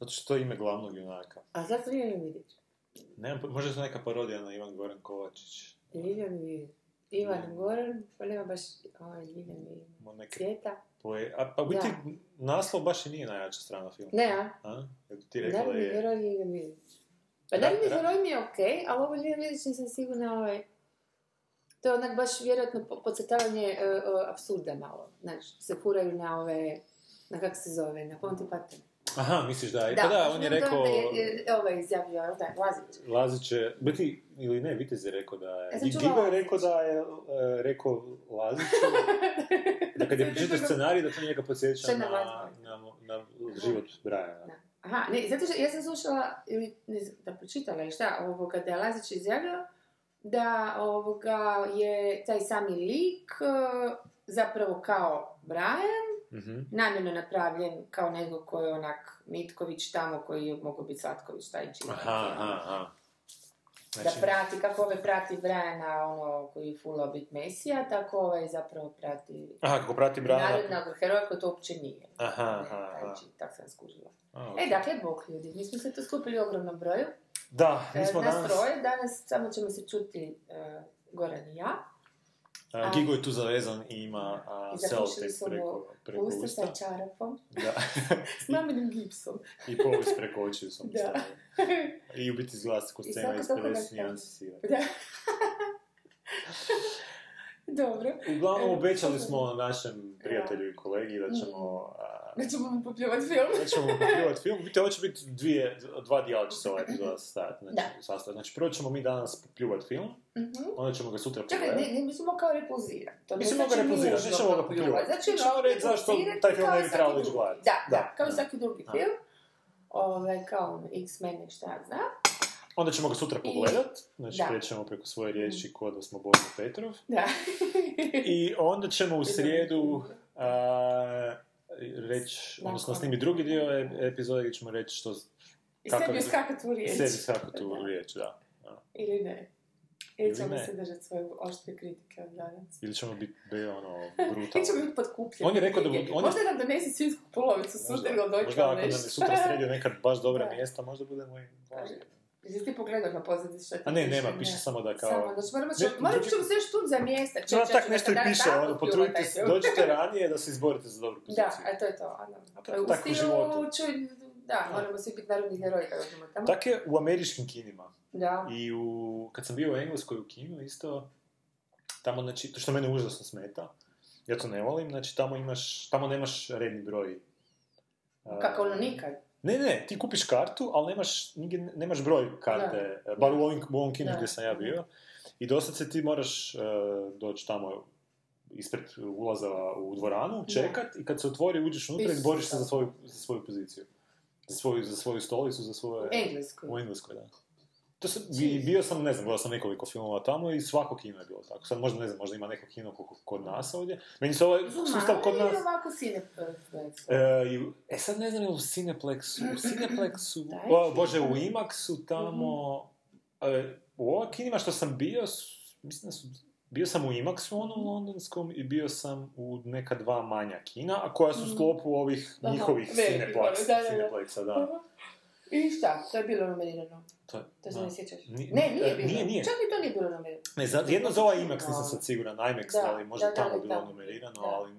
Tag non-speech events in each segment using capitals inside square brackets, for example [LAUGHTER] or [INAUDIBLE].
Zato što to je ime glavnog junaka. A zašto Liljan Vidić? Ne, možda to neka parodija na Ivan Goran Kovačić. Liljan Vidić. Ivan Goran, pa nema baš ovaj Liljan Vidić. Cvjeta? poe... A, a u biti, naslov baš i nije najjača strana filma. Ne, a? A? Jer ti rekla da je... heroj Liljan Vidić. Pa Da, da. heroj mi je okej, ali ovo Liljan Vidić nisam sigurna ovaj... To je onak baš vjerojatno po- podcrtavanje uh, apsurda malo. Znaš, se furaju na ove... Na kak se zove, na Ponti Patton. Aha, misliš da je... pa da, on je rekao... Da, je, je, ovaj izjavio, da, Lazić. Lazić je, biti, ili ne, Vitez je rekao da je, Ja sam I čula Gigo je Lazić. rekao da je, e, rekao Laziću, [LAUGHS] da kad je pročitao scenarij, da to njega podsjeća je na, na Lazić? na, na život Briana. Da. Aha, ne, zato što ja sam slušala, ili ne znam, da pročitala ili šta, ovoga, da je Lazić izjavio da ovoga je taj sami lik e, zapravo kao Brian, Mhm. namjerno napravljen kao neko koji je onak Mitković tamo koji je mogao biti Slatković, taj čin. Aha, aha, aha. Da Znači, prati, kako ovaj prati Briana, ono, koji je fulao bit Mesija, tako ovaj zapravo prati aha, kako prati Briana. narodnog heroja koji to uopće nije. Aha, aha, aha. čin, tak sam skužila. A, E, dakle, bok ljudi, mi smo se tu skupili u ogromnom broju. Da, mi E, smo nas danas... troje, danas samo ćemo se čuti e, Goran i ja. A, Gigo je tu zavezan i ima a, I smo preko, preko usta usta. sa čarapom, Da. [LAUGHS] s maminim gipsom. I povis preko očiju sam Da. postavio. I u biti izglasa ko I scena iz toliko 50 ga nijansi sira. Da. [LAUGHS] Dobro. Uglavnom, E, obećali smo našem prijatelju i kolegi da ćemo... a, Da ćemo mu popljuvati film. [LAUGHS] da ćemo pokrivat film. Biti, ovo će biti dvije, dva dijela će se ova epizoda sastojati. Znači, Da. sastojati. znači, prvo ćemo mi danas pljuvat film, Mhm. onda ćemo ga sutra Čekaj, pogledati. ne, ne, mi smo kao repulzirati. To ne Mislim, mogu znači repulzirati, nužno mi ćemo ga popljuvati. Znači, ćemo reći zašto taj film ne bi trebalo ići gledati. Da, da, kao da. svaki drugi film. Ove, kao ono, X-Men i šta ja znam. Onda ćemo ga sutra I- pogledat, znači Da. Mhm. prećemo preko svoje riječi kod da smo Božo Petrov. Da. I onda ćemo u [LAUGHS] srijedu a, reći, Nakon. odnosno snimi drugi dio e- epizode gdje ćemo reći što I Kako- sebi skakati u riječ. sebi kako tu riječ, da. da. [LAUGHS] Ili ne. Ili Ili ćemo ne. se držati svoje oštre kritike od danas. Ili ćemo biti be, ono, [LAUGHS] Ili ćemo brutalni. biti podkupljeni. On je rekao da on je- Možda nam donesi svinsku polovicu sutra ili doći možda vam ako nam je nešto. sutra sredio [LAUGHS] nekad baš dobra mjesta, možda budemo i... Kaže, Jesi ti pogledao na pozadnji što ti A ne, piše? nema, piše samo da kao... Samo, znači moramo, Ne, ćemo, morat drugi- ćemo se još tu za mjesta. No, tak nešto i piše, ono, potrudite se, dođi. dođite [LAUGHS] ranije da se izborite za dobru poziciju. Da, a to je to. To je u tako u stilu, životu. čuj, da, moramo svi biti narodni heroji kada dođemo tamo. Tak je u američkim kinima. Da. I u, kad sam bio u Engleskoj u kinu isto, tamo, znači, to što mene užasno smeta, ja to ne volim, znači tamo imaš, tamo nemaš redni broj. Kako ono nikad. Ne, ne, ti kupiš kartu, ali nemaš, nemaš broj karte, bar u ovim, u ovom kinu Da. gdje sam ja bio. I dosad se ti moraš uh, doći tamo ispred ulaza u dvoranu, čekat i kad se otvori uđeš unutra i boriš se za svoju, za svoju poziciju. Za svoju, za svoju stolicu, za svoje... U Engleskoj. U Engleskoj, da. To sam, bi- bio sam, ne znam, gledao sam nekoliko filmova tamo i svako kino je bilo tako. Sad možda, ne znam, možda ima neko kino ko- kod nas ovdje. Meni se ovaj sustav kod nas... Ovako Cineplex. E, e sad ne znam je u Cineplexu, u Cineplexu, o, bože, u Imaxu tamo, e, u ova kinima što sam bio, mislim da su, bio sam u Imaxu onom londonskom i bio sam u neka dva manja kina, a koja su u sklopu ovih njihovih. Cineplexa, da. I šta? To je bilo nominirano. To, je- To se da. ne sjećaš? Ni- Ne, nije bilo. Nije, nije. Čak i to nije bilo nominirano. Ne, za, jedno za ovaj IMAX nisam sad siguran, IMAX, Da, ali možda da, da, tamo da, bilo da. numerirano, Da. ali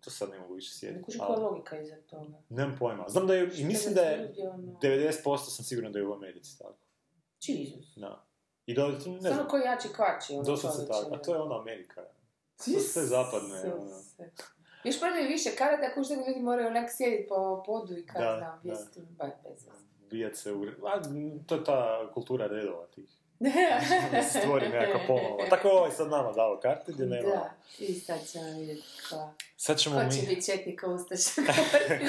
to sad ne mogu više sjetiti. kuži koja logika iza toga. Nemam pojma. Znam da je, i mislim da je Ljudi, ono, 90% sam siguran da je u Americi tako. Jesus. Da. I da, ne Samo znam, ko jači kvači. Ono, doslovce čovječe. tako. A to je ono Amerika. To sve zapadno je, ono. Još prodaju više karata, ako što ljudi moraju onak sjediti po podu i kad Da, znam, da. ba, bez. Bijat se u... A, to je ta kultura redova tih. [LAUGHS] stvori nekakva pomala. Tako je ovaj sad nama dao karte gdje nema. Da, i sad ćemo vidjeti ko, Sad ćemo ko mi... [LAUGHS] će biti četnika Ustaša, ko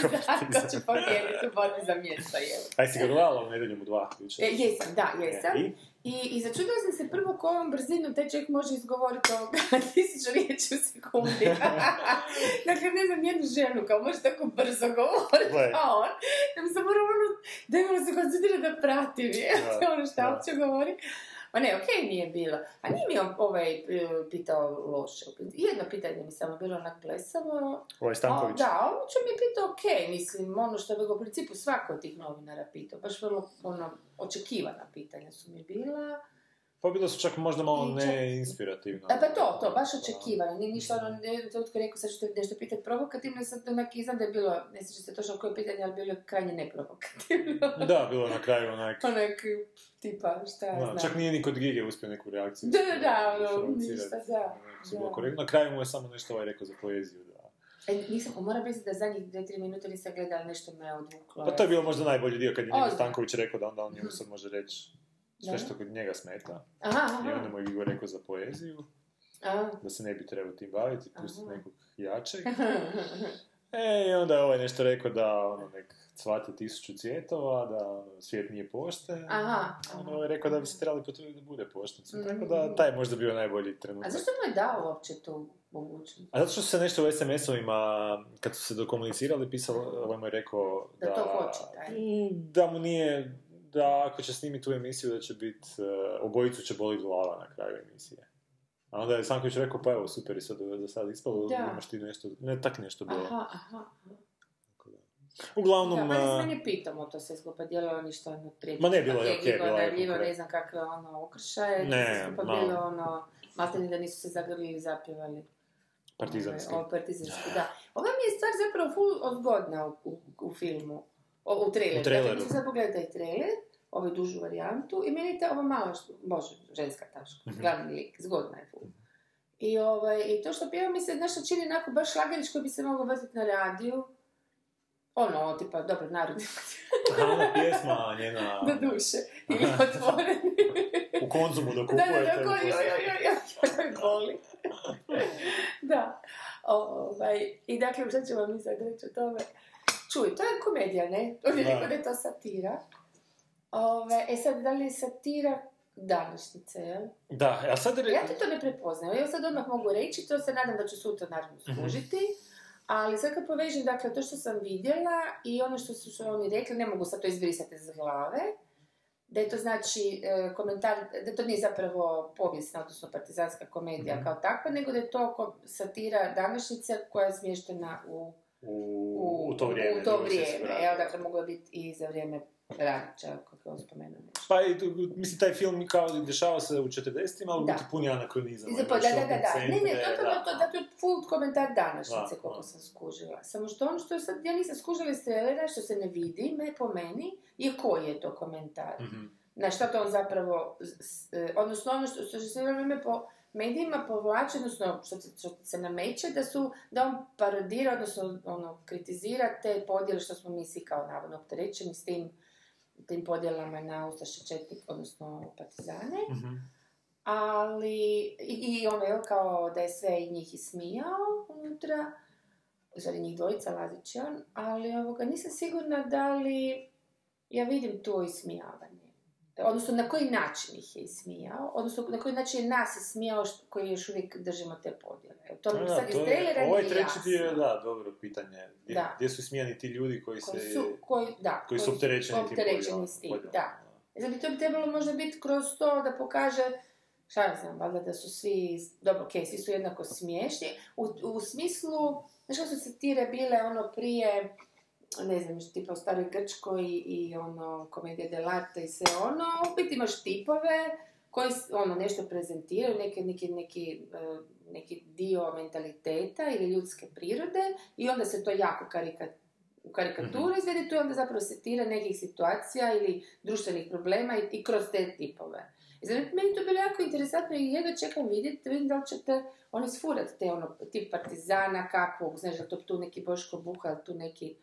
Ko partizan, ko će pobijediti u borbi za mjesto, jel? Aj si ga gledala u nedjeljom u dva? E, jesam, da, jesam. I? I, I začudila sam se prvo kojom brzinom taj čovjek može izgovoriti ovoga tisuću [LAUGHS] riječi u sekundi. [LAUGHS] dakle, ne znam, jednu ženu, kao može tako brzo govoriti kao on. Da mi se morala ono, da je se koncentrirati da pratim je. [LAUGHS] Ono šta da. uopće govori. Ma ne, okej nije bilo. A nije mi on, ovaj e, pitao loše. Jedno pitanje mi samo bilo onak plesavo. Ovaj Stanković. A, da, on će mi pitao okej, mislim, ono što bi ga u principu svako od tih novinara pitao. Baš vrlo, ono, očekivana pitanja su mi bila. Pa bilo su čak možda malo neinspirativno. A pa to, to, baš očekivano. Nije ništa ono, ne jednom trenutku rekao, sad ću te nešto pitati provokativno, sad onak i znam da je bilo, ne sjećam se točno koje pitanje, ali bilo je krajnje neprovokativno. Da, bilo na kraju onak... [LAUGHS] onak, tipa, šta ja znam. čak nije ni kod Gige uspio neku reakciju. Da, da, da, ono, ništa, da. Na kraju mu je samo nešto ovaj rekao za poeziju. Da. E, nisam, moram priznati da zadnjih 2-3 minute nisam gledala, nešto me odvuklo. Pa to je bilo možda najbolji dio kad je Ozbiljno. Stanković rekao da onda on njemu sad može reći sve Da. što kod njega smeta. Aha, I onda aha. mu je Gigo rekao za poeziju, aha. da se ne bi trebao tim baviti, pustiti Aha. nekog jačeg. [LAUGHS] E, i onda je ovaj nešto rekao da ono, nek cvate tisuću cvjetova, da ono, svijet nije pošten. Aha, Ono aha. je rekao da bi se trebali potruditi da bude pošten. Mhm. Tako da taj je možda bio najbolji A trenutak. zašto mu je dao uopće tu mogućnost? A zato što se nešto u SMS-ovima, kad su se dokomunicirali, pisalo, ovaj mu je rekao Da to hoće, taj. Mm, Da mu nije, da ako će snimiti tu emisiju, da će biti, obojicu će boliti glava na kraju emisije. A onda je Sanković rekao, pa evo, super, i sad za sad ispalo, Da. imaš ti nešto, ne, tak nešto bilo. Aha, aha. Uglavnom, Da, pa nisam manje pitamo to sve skupa, djelalo ništa ono prije. Ma ne, bilo je okej, Gigo bilo je konkretno. ne znam kakve ono okršaje, Ne, skupa bilo ono, maltene da nisu se zagrlili i zapjevali. partizanski. Ovo, partizanski, da. Ova mi je stvar zapravo full odgodna u, u, u filmu, o, u traileru. U traileru. Dakle, mi sad pogledaj taj trailer, ovaj dužu varijantu, i meni ta ova mala, što, bože, ženska taška, Mhm. glavni lik, zgodna je full. I, ovaj, I to što pjeva mi se nešto čini onako baš šlagerić koji bi se mogao vrtiti na radiju. Ono, tipa, dobro, narodni Aha, ona pjesma njena [LAUGHS] do duše. Ili otvoreni. u konzumu da, da, kupujete. da, koji, joj, joj, joj, joj, joj, boli. [LAUGHS] da. Ovaj, I dakle, šta ćemo mi sad reći o tome? Čuj, to je komedija, ne? To je rekao da je to satira. Ove, e sad, da li je satira današnjice, jel? Da, a sad... re- Ja ti to ne prepoznajem. Ja sad odmah mogu reći, to se nadam da ću sutra naravno Mhm. skužiti. Ali sad kad povežem, dakle, to što sam vidjela i ono što su što oni rekli, ne mogu sad to izbrisati iz glave, da je to znači e, komentar, da to nije zapravo povijesna, odnosno partizanska komedija Mhm. kao takva, nego da je to satira današnjice koja je smještena u, U, u to vrijeme. u to vrijeme. Evo, dakle, moglo biti i za vrijeme Radića, kako je on spomenuo nešto. Pa i, mislim, taj film kao dešava se u 40-ima, ali Da. biti puni anakronizama. Iza- Imaš pa da, da, da, shopping da. Ne, ne, to, to, da, to, da. da, to je full komentar današnjice, Da, koliko da. sam skužila. Samo što ono što sad, ja nisam skužila iz trailera, što se ne vidi, me po meni, je koji je to komentar. Mhm. Na šta to on zapravo, e, odnosno ono što, što se vrijeme po medijima povlači, odnosno što se, što se nameće, da su, da on parodira, odnosno ono, kritizira te podjele što smo mi svi kao navodno opterećeni s tim, tim podjelama na Ustaše četnik, odnosno partizane Mhm. ali i, i ono je kao da je sve i njih ismijao unutra, zari njih dvojica Lazić i on, ali ovoga, nisam sigurna da li ja vidim to ismijavanje. Odnosno, na koji način ih je ismijao, odnosno, na koji način je nas ismijao koji još uvijek držimo te podjele. To Da, sad to je- trailera Ovaj treći jasno. dio je, da, dobro pitanje. Gdje, Da. gdje su smijani ti ljudi koji, Koji se... su, koji, da, koji su opterećeni opterećeni tim, podjelama, da. Znači, bi to bi trebalo možda biti kroz to da pokaže, šta ja znam, valjda da su svi, dobro, okej, svi su jednako smiješni, u, u smislu, znaš kako su satire bile ono prije, ne znam, tipa u staroj Grčkoj i ono, komedija dell'arte i sve ono, u biti imaš tipove koji ono, nešto prezentiraju, neki, neki, neki, neki dio mentaliteta ili ljudske prirode i onda se to jako karika, u karikaturu Mhm. izvede, je onda zapravo setira nekih situacija ili društvenih problema i, i kroz te tipove. I znači, meni to bilo jako interesantno i jedva čekam vidjeti, da vidim da li ćete oni sfurat te ono, tip partizana kakvog, znaš, da to tu neki Boško Buha, tu neki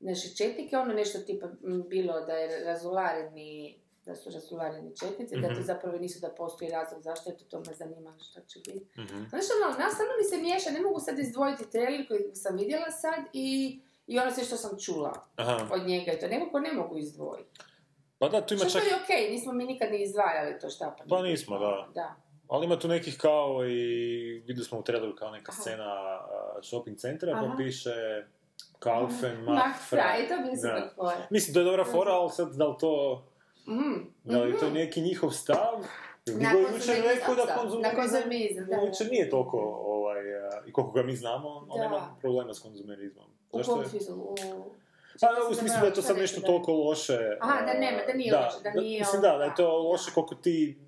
naše četnike, ono nešto tipa bilo da je razulareni da su rastovareni četnici, da to Mhm. zapravo nisu da postoji razlog zašto, eto to me zanima šta će biti. Mhm. Znaš ono, nas stvarno mi se miješa, ne mogu sad izdvojiti trailer koji sam vidjela sad i, i ono sve što sam čula Aha. od njega i to nekako ne mogu izdvojiti. Pa da, tu ima Što čak... je okej, nismo mi nikad ni izdvajali to šta pa. Pa nismo, da. Da. Ali ima tu nekih kao i... Vidjeli smo u traileru kao neka Aha. scena shopping centra, pa piše Kaufen, Mach Mach Frei, to bi Da. super fora. Mislim, to je dobra fora, ali sad da li to... Mm. Da li je to mhm. neki njihov stav? Na Nego je jučer rekao da konzumerizam... da, da. Jučer nije toliko, ovaj, i koliko ga mi znamo, on Da. nema problema s konzumerizmom. U kom smislu? Pa, Čekaj, u smislu da je to sad nešto da. toliko loše. Aha, da nema, da nije loše, da nije Mislim, ono- da, da je to da, loše da. koliko ti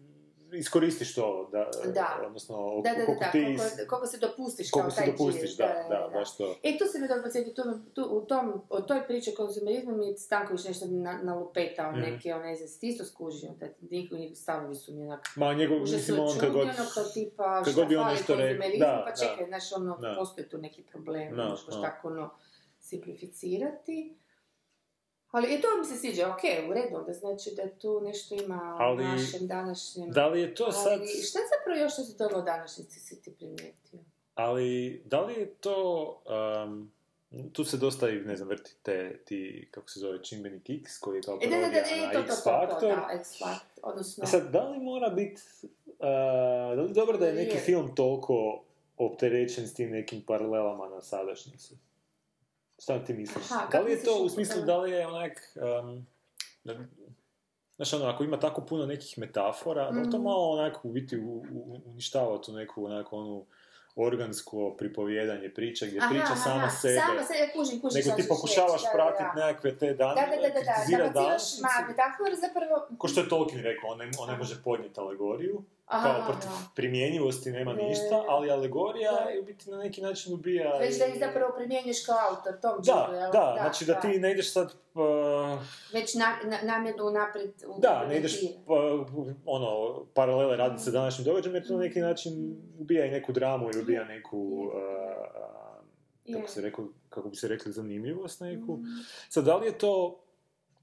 iskoristiš to, da, Da. odnosno Da, da, da, koliko da, ti... koliko, koliko se dopustiš koliko kao taj dopustiš, džir, da, da, baš to. E, tu se mi dobro podsjeti, tu, tu, u, tom, o toj priči o konzumerizmu mi je Stanković nešto na, nalupetao, Mhm. neke, on ne znam, ti isto skužio, da njihovi stavovi su mi onak Ma, njegov, mislim, on kad god... ono kao tipa, kad šta god fali konzumerizmu, da, pa da. čekaj, znaš, ono, Da. postoji tu neki problem, Da, možeš baš da. tako, ono, simplificirati. Ali i to mi se sviđa, ok, u redu, onda znači da tu nešto ima Ali, u našem današnjem... Da li je to sad... Ali šta zapravo još što se toga u današnjici si ti primijetio? Ali, da li je to... um, tu se dosta, i, ne znam, vrti te, ti, kako se zove, čimbenik X, koji je kao E, da, da, da, parodija e, na to, to, X to, to, Factor. da, X Factor, odnosno... E sad, da li mora biti... da li dobro da je neki Je. film toliko opterećen s tim nekim paralelama na sadašnjicu? Šta ti misliš? Aha, da li je to u smislu, da li je onak... Um, da, Znaš, ono, ako ima tako puno nekih metafora, da li to malo onako u biti uništava tu neku onako onu organsko pripovjedanje priče gdje Aha, priča sama aha, sebe. Sama sebe, ja kužim, kužim nego ti pokušavaš da, da, pratiti da. nekakve te dane, Da, da, da, da, da, da današnjicu. ma, metafore zapravo... Ko što je Tolkien rekao, on ne, on ne može podnijeti alegoriju, Aha, kao protiv primjenjivosti nema Da, ništa, da, da. ali alegorija Da. je u biti na neki način ubija... Već da ih zapravo primjenjuješ kao autor, tom Da, jel? da, znači da, ti ne ideš sad... uh, Već na, na, namjerno naprijed da, ne ideš uh, ono, paralele raditi Mm. sa današnjim događajem, jer to na neki način ubija i neku dramu i ubija neku... uh, kako, se rekao, kako bi se rekli, zanimljivost neku. Mm. Sad, da li je to...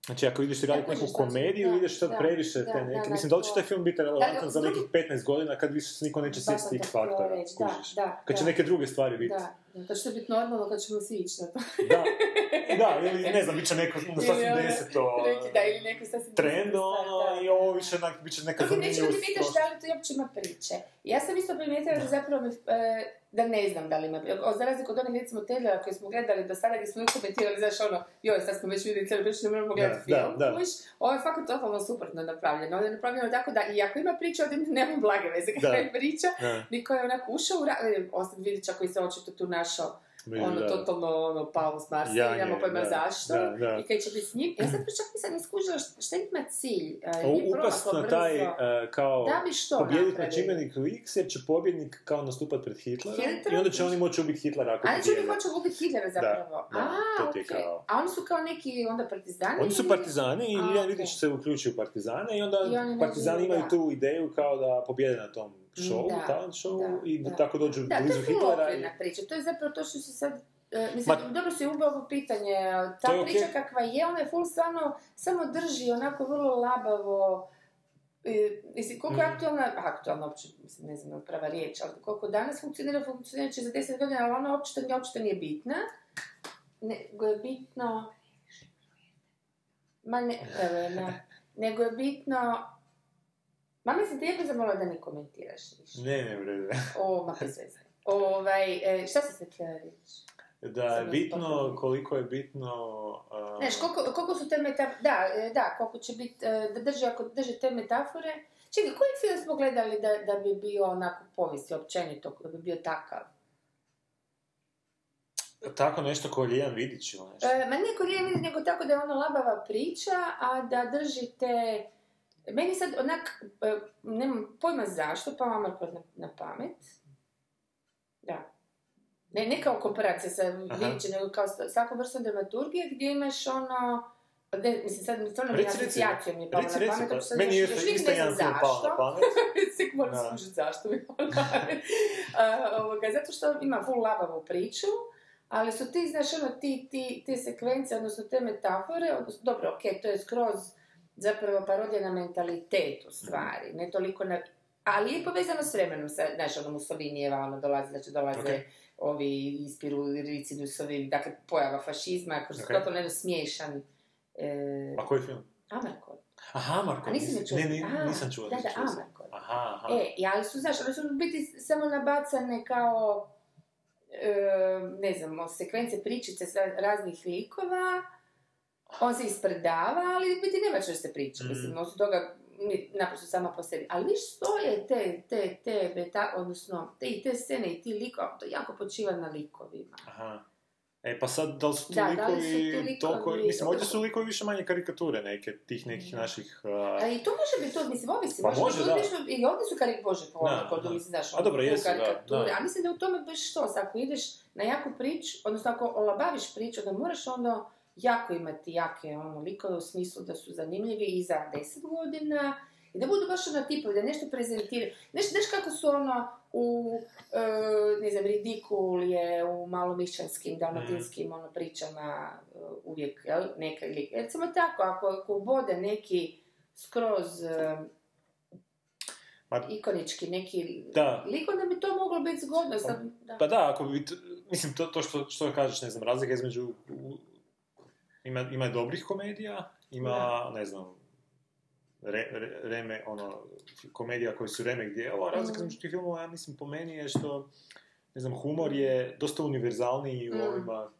Znači, ako ideš raditi neku komediju, da, ideš sad da, previše da, te neke... Mislim, da li će taj film biti relevantan za nekih 15 godina kad više se niko neće sam tih faktora, da, da, Kad će neke druge stvari biti. Da, da, to će biti normalno kad ćemo svi ići na to. Da, [LAUGHS] da, ili ne znam, bit će neko sasvim ono, deseto neki, da, ili neko sasvim trend, ono, da, i da, ovo da. više onak, bit će neka zanimljivost. ti pitaš da li tu uopće ima priče. Ja sam isto primijetila da zapravo mi, e, da ne znam da li ima. Za razliku od onih recimo Taylora koje smo gledali do sada gdje smo komentirali, znaš ono, joj, sad smo već vidjeli cijelu priču, ne moramo gledati Da, film. da, da. kužiš. Ovo je fakat totalno suprotno napravljeno. Ovo je napravljeno tako da i ako ima priče, ovdje nema blage veze Da. kakva je priča. Da, Niko je onako ušao u ra... e, Osim Vidića koji se očito tu našao ono da. totalno ono, pao s Marsa, Janje, nemamo pojma da, zašto. da, da. I kaj će biti s njim. Ja sad čak nisam ni skužila šta- šta ima cilj. Nije upast na taj, e, kao, Da bi što pobjediti na čimbenik X, jer će pobjednik kao nastupat pred Hitlerom, Hitlerom? i onda će oni moći ubiti Hitlera ako Ali će oni hoće ubiti Hitlera zapravo. da, A, to okej. kao- A oni su kao neki onda partizani? Oni su partizani i okej. Vidić se uključio u partizane i onda I partizani imaju da. tu ideju kao da pobjede na tom showu, Da, talent showu da, i da, da. tako dođu Da, to blizu je full Hitlera. i- okvirna priča. To je zapravo to što se sad... e, mislim, Ma- dobro si ubao ovo pitanje. Ta To je priča kakva je, ona je full stvarno samo drži onako vrlo labavo. E, mislim, koliko je Mhm. aktualna, aktualna uopće, mislim, ne znam je prava riječ, ali koliko danas funkcionira, funkcionirat će za 10 godina, ali ona uopće, uopće nije bitna. Nego je bitno... Ma ne, evo, ne. [LAUGHS] Nego je bitno... Ma mislim, ti je zamolila da ne komentiraš više. Ne, ne, bre, O, ma bez veze. Ovaj, e, šta sam se htjela reći? Da je bitno, koliko je bitno... a, Znaš, koliko, koliko su te metafore, da, e, da, koliko će biti, e, da drži, ako drži te metafore. Čekaj, koji film smo gledali da, da bi bio onako povijesti općenito, da bi bio takav? Tako nešto kao Lijan Vidić ili nešto. E, ma nije Koreja vidi, nego tako da je ono labava priča, a da držite... Meni sad onak, e, nemam pojma zašto, pa vam na, na pamet. Da. Ne, ne kao komparacija sa Aha. Vidićem, nego kao svakom vrstom dramaturgije gdje imaš ono... Ne, mislim, sad mi stvarno mi Reci, reci, asocijacijom [LAUGHS] je palo na pamet, pa, uopće sad meni još- još uvijek ne znam zašto. Sik moram Da. skužiti zašto mi palo na pamet. A, ovoga, zato što ima full labavu priču, ali su ti, znaš, ono, ti, ti, te sekvence, odnosno te metafore, odnosno, dobro, ok, to je skroz zapravo parodija na mentalitet u stvari, ne toliko na... Ali je povezano s vremenom, sa, znaš, ono Mussolinijeva, ono dolazi, znači dolaze Ok. ovi ispiru ricidusovi, dakle pojava fašizma, kroz Ok. totalno jedan smiješan... E, A koji film? Amarkod. Aha, Marko, A nisi me čuo? Ne, A, nisam čuo. Da, nisam da. Amarkod. Aha, aha. E, ali su, znaš, one su biti samo nabacane kao, e, ne znam, sekvence pričice raznih likova, on se ispredava, ali u biti nema čvrste priče, Mhm. mislim, osim toga, naprosto sama po sebi. Ali viš stoje te, te, te, beta, odnosno, te i te scene i ti likovi, to jako počiva na likovima. Aha. E, pa sad, da li su ti Da, da li su likovi, ti likovi- toliko, mislim, ovdje su likovi više manje karikature neke, tih nekih Da. naših... A uh, i to može biti to, mislim, ovisi, Pa može, da. i ovdje su karik Bože po Da, kod da. mislim, znaš, A dobro, jesu, da, karikature, da. a mislim da u tome baš što, ako ideš na jaku priču, odnosno ako olabaviš priču, da moraš onda jako imati jake ono, likove u smislu da su zanimljivi i za 10 godina, i da budu baš ono tipovi, da nešto prezentiraju. Znaš, znaš kako su ono u, e, ne znam, Ridikul je u malomišćanskim, dalmatinskim ono, pričama e, uvijek, jel, neka lik. Recimo tako, ako, ako vode neki skroz e, Ma- ikonički neki Da. lik, onda bi to moglo biti zgodno. Sad, da. Pa da, ako bi, mislim, to, to što, što kažeš, ne znam, razlika između, u- ima, ima dobrih komedija, ima, ne znam, re, re- reme, ono, komedija koji su remek dijela, a razlika Mm. između tih filmova, ja mislim, po meni je što, ne znam, humor je dosta univerzalniji u Mm. ovima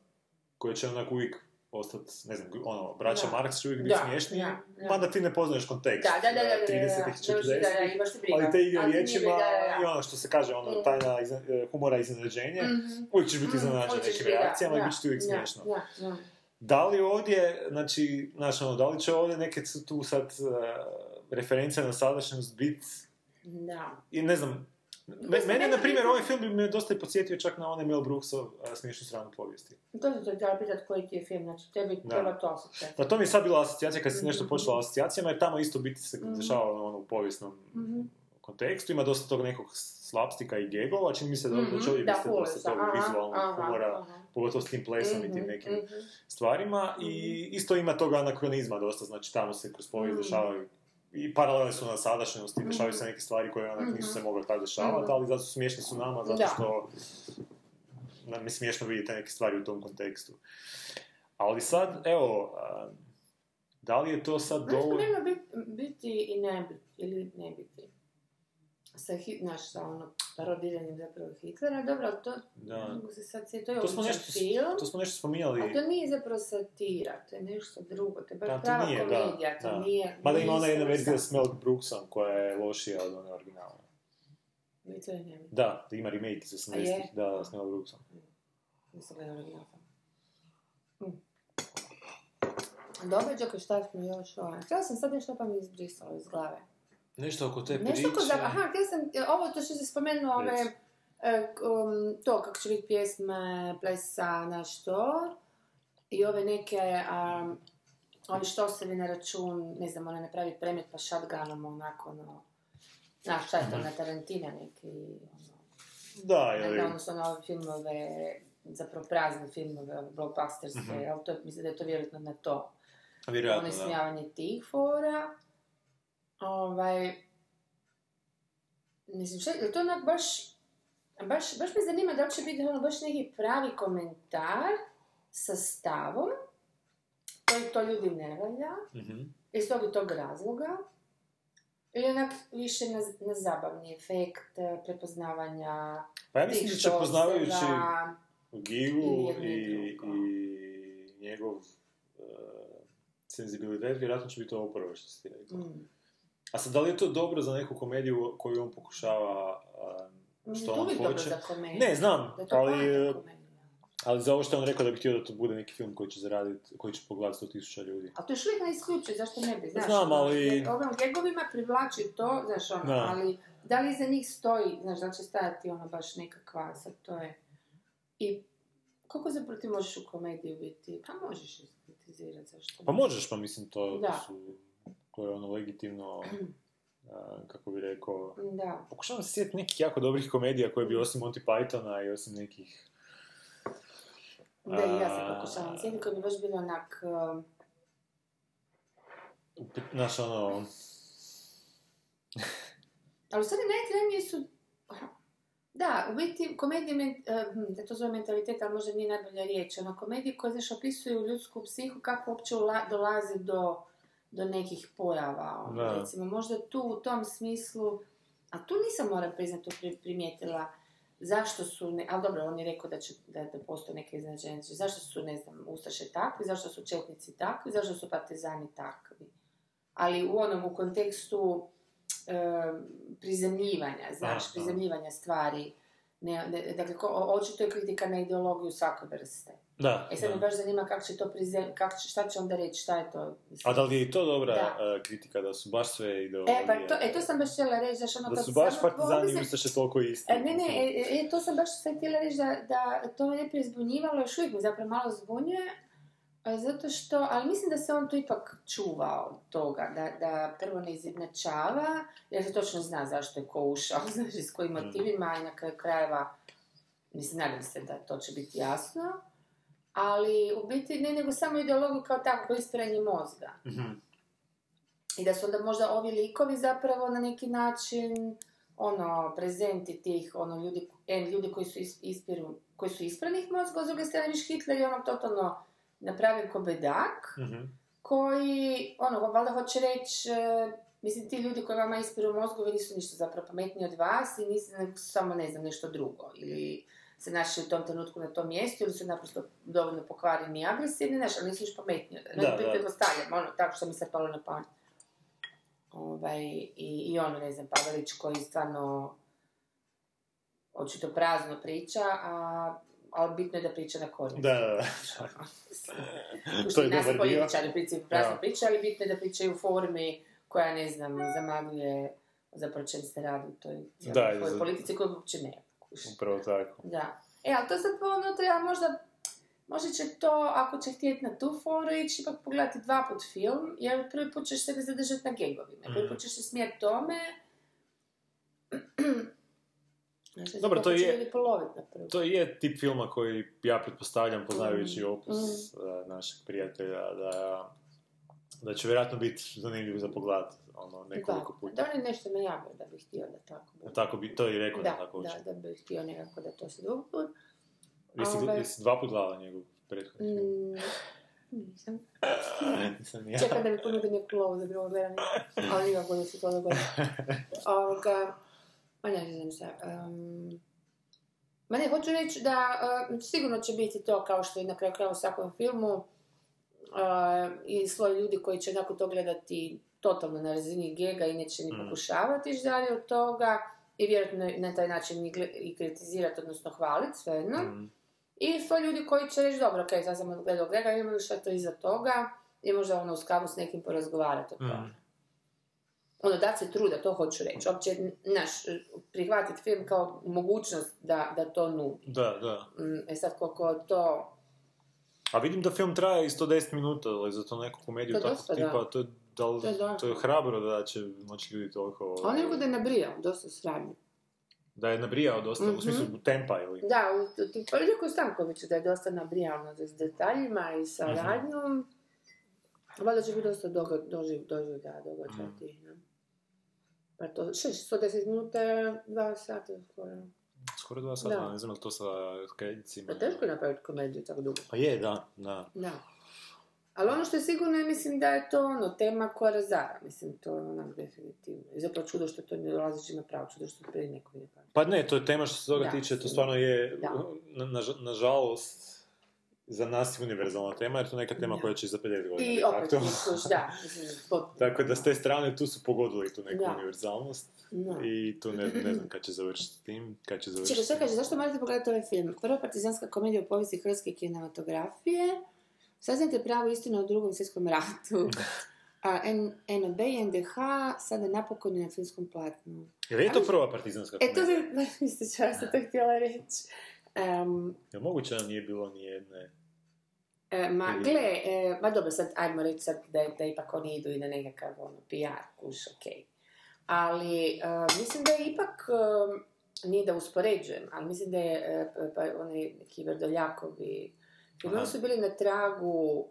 koji će onak uvijek ostati, ne znam, ono, braća Da. Marks će uvijek biti smiješni, da, da. mada ti ne poznaš kontekst. Da, da, da, da, da, da, 30-ih, da, 40-ih, da, da, imaš ti briga. ali te igre riječima i ono što se kaže, ono, Mm. tajna e, humora iznenađenje, Mhm. uvijek ćeš biti Mm, iznenađen hoćeš nekim reakcijama i da, bit će ti uvijek da, smiješno. Da, da. Da li ovdje, znači, znaš, ono, da li će ovdje neke tu sad uh, referencije na sadašnjost biti, Da. i ne znam, me- mene, na primjer, ovaj film bi me dosta i podsjetio čak na onaj Mel Brooksov uh, smiješnu stranu povijesti. To te htjela pitat koji ti je film, znači tebi Da. treba to asocijacija. Pa to mi je sad bila asocijacija kad si Mhm. nešto počela o asocijacijama, jer tamo isto biti se Mhm. dešava ono, u povijesnom Mhm. kontekstu, ima dosta tog nekog slapstika i gegova, čini mi se da, da ovdje Da, biti ful, dosta tog vizualnog humora, aha. Pogotovo s tim plesom i tim Mhm, nekim mhm. stvarima i isto ima tog anakronizma dosta, znači tamo se kroz povijest Mhm. dešavaju i paralelne su na sadašnjosti, dešavaju se neke stvari koje onak nisu se mogle tako dešavati, Mhm. ali zato smiješni su nama, zato Da. što nam je smiješno vidjeti neke stvari u tom kontekstu. Ali sad, evo, da li je to sad dovoljno... nema biti, biti i ne biti, ili ne biti. Sa, hit, znaš, sa ono, parodiranjem zapravo Hitlera, dobro, ali to, Da. mogu se sad sjetiti, to je To smo, nešto, film, to smo nešto spominjali. a to nije zapravo satira, to je nešto drugo, to je baš Da, to prava nije, da, komedija, to da. nije... Mada ima ona jedna verzija s Mel Brooksom koja je lošija od one originalne. Mi to je. Da, da ima remake iz A 80-ih, je? da, s Mel Brooksom. Nisam gledala original sam. Mm. Dobro, Đoko, šta smo još ovaj? Htjela sam sad nešto pa mi izbrisalo iz glave. Nešto oko te Nešto ko za... Aha, htjela sam, ovo to što si spomenuo, ove, e, um, to kako će biti pjesme, plesa, na što, i ove neke, um, oni što se na račun, ne znam, ona napravi premet pa shotgunom, onako, ono, znaš, šta je to, na Tarantina neki, ono, Da, ili... ne, odnosno na ove filmove, zapravo prazne filmove, ove blockbusterske, Mhm. jel, to, mislim da je to vjerojatno na to. Vjerojatno, ono ismijavanje tih fora. Ovaj, mislim, je to onak baš, baš, baš me zanima da li će biti ono baš neki pravi komentar sa stavom koji to ljudi ne valja, Mhm. iz tog i tog razloga, ili onak više na, na zabavni efekt eh, prepoznavanja Pa ja mislim da će poznavajući. Gigu i i i, i njegov uh, senzibilitet, vjerojatno će biti ovo prvo što si rekla. Mm. A sad, da li je to dobro za neku komediju koju on pokušava, uh, što to on hoće? za komediju. Ne, znam, je ali, ali za ovo što je on rekao da bi htio da to bude neki film koji će zaraditi, koji će pogledati 100.000 ljudi. A to još uvijek ne isključuje, zašto ne bi, znaš? Znam, ali- Ovim gegovima privlači to, znaš, ono, Da. ali da li iza njih stoji, znaš, da će stajati ono baš nekakva, sad to je... I koliko zapravo ti možeš u komediju biti? Pa možeš iskritizirati, zašto? Pa možeš, pa mislim, to, Da. su, to je ono legitimno, [CLEARS THROAT] a, kako bi rekao, Da. Pokušavam se sjetiti nekih jako dobrih komedija koje bi osim Monty Pythona i osim nekih... Da, i ja se pokušavam sjetiti, koji bi baš bilo onak... um, Znaš, ono... [LAUGHS] Ali u stvari su... Da, u biti komedije, eh, hm, da to zove mentalitet, ali možda nije najbolja riječ, ono komedije koje znaš opisuju ljudsku psihu, kako uopće ula- dolazi do, do nekih pojava, ono, Da. recimo, možda tu u tom smislu, a tu nisam moram priznati pri, primijetila zašto su, ne, ali dobro, on je rekao da, će, da, da postoje neke iznenađenje, zašto su, ne znam, Ustaše takvi, zašto su Četnici takvi, zašto su Partizani takvi. Ali u onom, u kontekstu e, prizemljivanja, znaš, prizemljivanja stvari. Ne, ne, dakle, ko, očito je kritika na ideologiju svake vrste. Da, E sad me da. baš zanima kako će to prizem, kako će, šta će onda reći, šta je to? Mislim. A da li je i to dobra Da. e, kritika, da su baš sve ideologije? E, pa to, e, to sam baš htjela reći, znaš, ono Da su baš partizani dvoje- Ustaše toliko isti. E, ne, ne, e, e, to sam baš sad htjela reći da, da to me najprije zbunjivalo, još uvijek me zapravo malo zbunjuje, a zato što, ali mislim da se on tu ipak čuva od toga, da, da prvo ne izjednačava, jer se točno zna zašto je ko ušao, [LAUGHS] znaš, s kojim Mm. motivima i na kraju krajeva, mislim, nadam se da to će biti jasno, ali u biti ne nego samo ideologiju kao tako, kao ispiranje mozga. Mhm. I da su onda možda ovi likovi zapravo na neki način ono, prezenti tih ono, ljudi, en, ljudi koji su is, ispiru, koji su ispranih mozga, s druge strane viš Hitler je ono totalno napravljen ko bedak, Mhm. koji, ono, valjda hoće reći, e, mislim, ti ljudi koji vama ispiru mozgove nisu ništa zapravo pametniji od vas i nisu samo, ne znam, nešto drugo. Ili se našli u tom trenutku na tom mjestu ili su naprosto dovoljno pokvareni i agresivni, znaš, ali nisu ništa pametniji. Da, Da, da. Ono, tako što mi se palo na pamet. Ovaj, i, I ono, ne znam, Pavelić koji stvarno očito prazno priča, a, ali bitno je da priča na korist. Da, da, da. [LAUGHS] To je dobar dio. principu prazno priča, ali bitno je da pričaju u formi koja, ne znam, zamagljuje zapravo čem se radi u toj Da, politici koju uopće ne. Upravo tako. Da. E, ali to sad ono treba možda, možda će to, ako će htjeti na tu foru, ići ipak pogledati dva put film, jer prvi put ćeš sebe zadržati na gegovima. Prvi Mhm. put ćeš se smijeti tome. [CLEARS THROAT] Znači, Dobro, to je- prvi. To je tip filma koji ja pretpostavljam, poznavajući Mm. opus eh, našeg prijatelja, da, da će vjerojatno biti zanimljiv za pogled ono, nekoliko da, puta. da on je nešto najavio da bi htio da tako bude. Tako bi, to je i rekao da, Da, tako da, hoće. da bi htio nekako da to se drugi put. Jesi, Ovaj- jesi dva put gledala njegov prethodni film? Mm, nisam. [LAUGHS] Nisam ni ja. Čekam da mi ponudi neku lovu za drugo gledanje. Ali nikako da se to dogodi. [LAUGHS] Ovoga, ma ne, znam šta. Um, ma ne, hoću reći da uh, sigurno će biti to kao što je na kraju krajeva u svakom filmu i sloj ljudi koji će nakon to gledati totalno na razini gega i neće ni Mm. pokušavati ići dalje od toga i vjerojatno na taj način i, kritizirati, odnosno hvaliti, svejedno. Mm. I sto ljudi koji će reći, dobro, ok, sad sam gledao Grega, imaju šta to iza toga i možda ono uz kavu s nekim porazgovarati o tome. Mm. Ono, da se truda, to hoću reći. Opće, naš, prihvatiti film kao mogućnost da, da to nudi. Da, da. Mm, E sad, koliko to... A vidim da film traje i 110 minuta, ali za to neku komediju takvog dosta, tipa, da. to je, da li- To je to je hrabro da će moći ljudi toliko... On je da je nabrijao, dosta sradnje. Da je nabrijao dosta, Mhm. u smislu tempa ili... Da, u, u, tu- pa rekao Stankoviću da je dosta nabrijano s detaljima i sa Mhm. radnjom. Valjda će biti dosta doga, doživ, doživljaja događaja Mhm. tih, ne? Pa to, šest, 110 minuta dva sata skoro. Skoro dva sata, Da. ne znam li to sa kredicima. Pa teško je napraviti komediju tako dugo. Pa je, da, da. Da. Ali ono što je sigurno mislim, da je to ono, tema koja razara. Mislim, to je onak definitivno. I zapravo čudo što to ne dolazi na pravo, čudo što to prije neko nije kaže. Pa ne, to je tema što se toga Da, tiče, to stvarno je, na, naž- nažalost, za nas je univerzalna tema, jer to je neka tema Da. koja će za 50 godina I opet, misliš, da, mislim. [LAUGHS] Tako da s te strane tu su pogodili tu neku Da. univerzalnost I tu ne, ne znam kad će završiti s tim, kad će završiti. Čekaj, što kaže, zašto morate pogledati ovaj film? Prva partizanska komedija u povijesti hrvatske kinematografije. Saznajte pravu istinu o drugom svjetskom ratu. A N- NOB i NDH sada napokon je na filmskom platnu. Jel je to prva partizanska E, to komedija? bi, [LAUGHS] baš mi se často to htjela reći. Em, Jel moguće da nije bilo ni jedne... E, ma, Ili- gle, e, ma dobro, sad ajmo reći sad da, da ipak oni idu i na nekakav ono, PR, kuš, okej. Ali e, mislim da je ipak, e, nije da uspoređujem, ali mislim da je e, pa, onaj neki Vrdoljakovi, filmovi su bili na tragu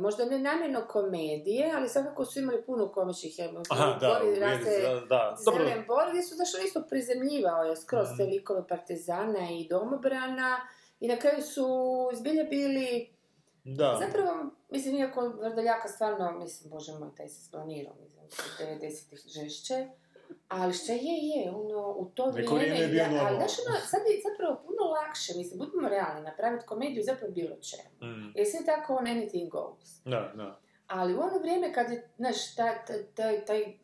možda ne namjerno komedije, ali svakako su imali puno komičnih Aha, da, raste da, da. Zelen Bor, gdje su zašto isto prizemljivao je skroz Mhm. te likove partizana i domobrana i na kraju su zbilje bili Da. Zapravo, mislim, iako Vrdoljaka stvarno, mislim, bože moj, taj se splanirao, mislim, od 90-ih žešće, ali šta je, je, ono, u to Neko vrijeme, je bio ali znaš, ono, sad je zapravo puno lakše, mislim, budimo realni, napraviti komediju zapravo bilo čemu. Mm. Jer sve tako on anything goes. Da, da. Ali u ono vrijeme kad je, znaš, taj, taj, taj, taj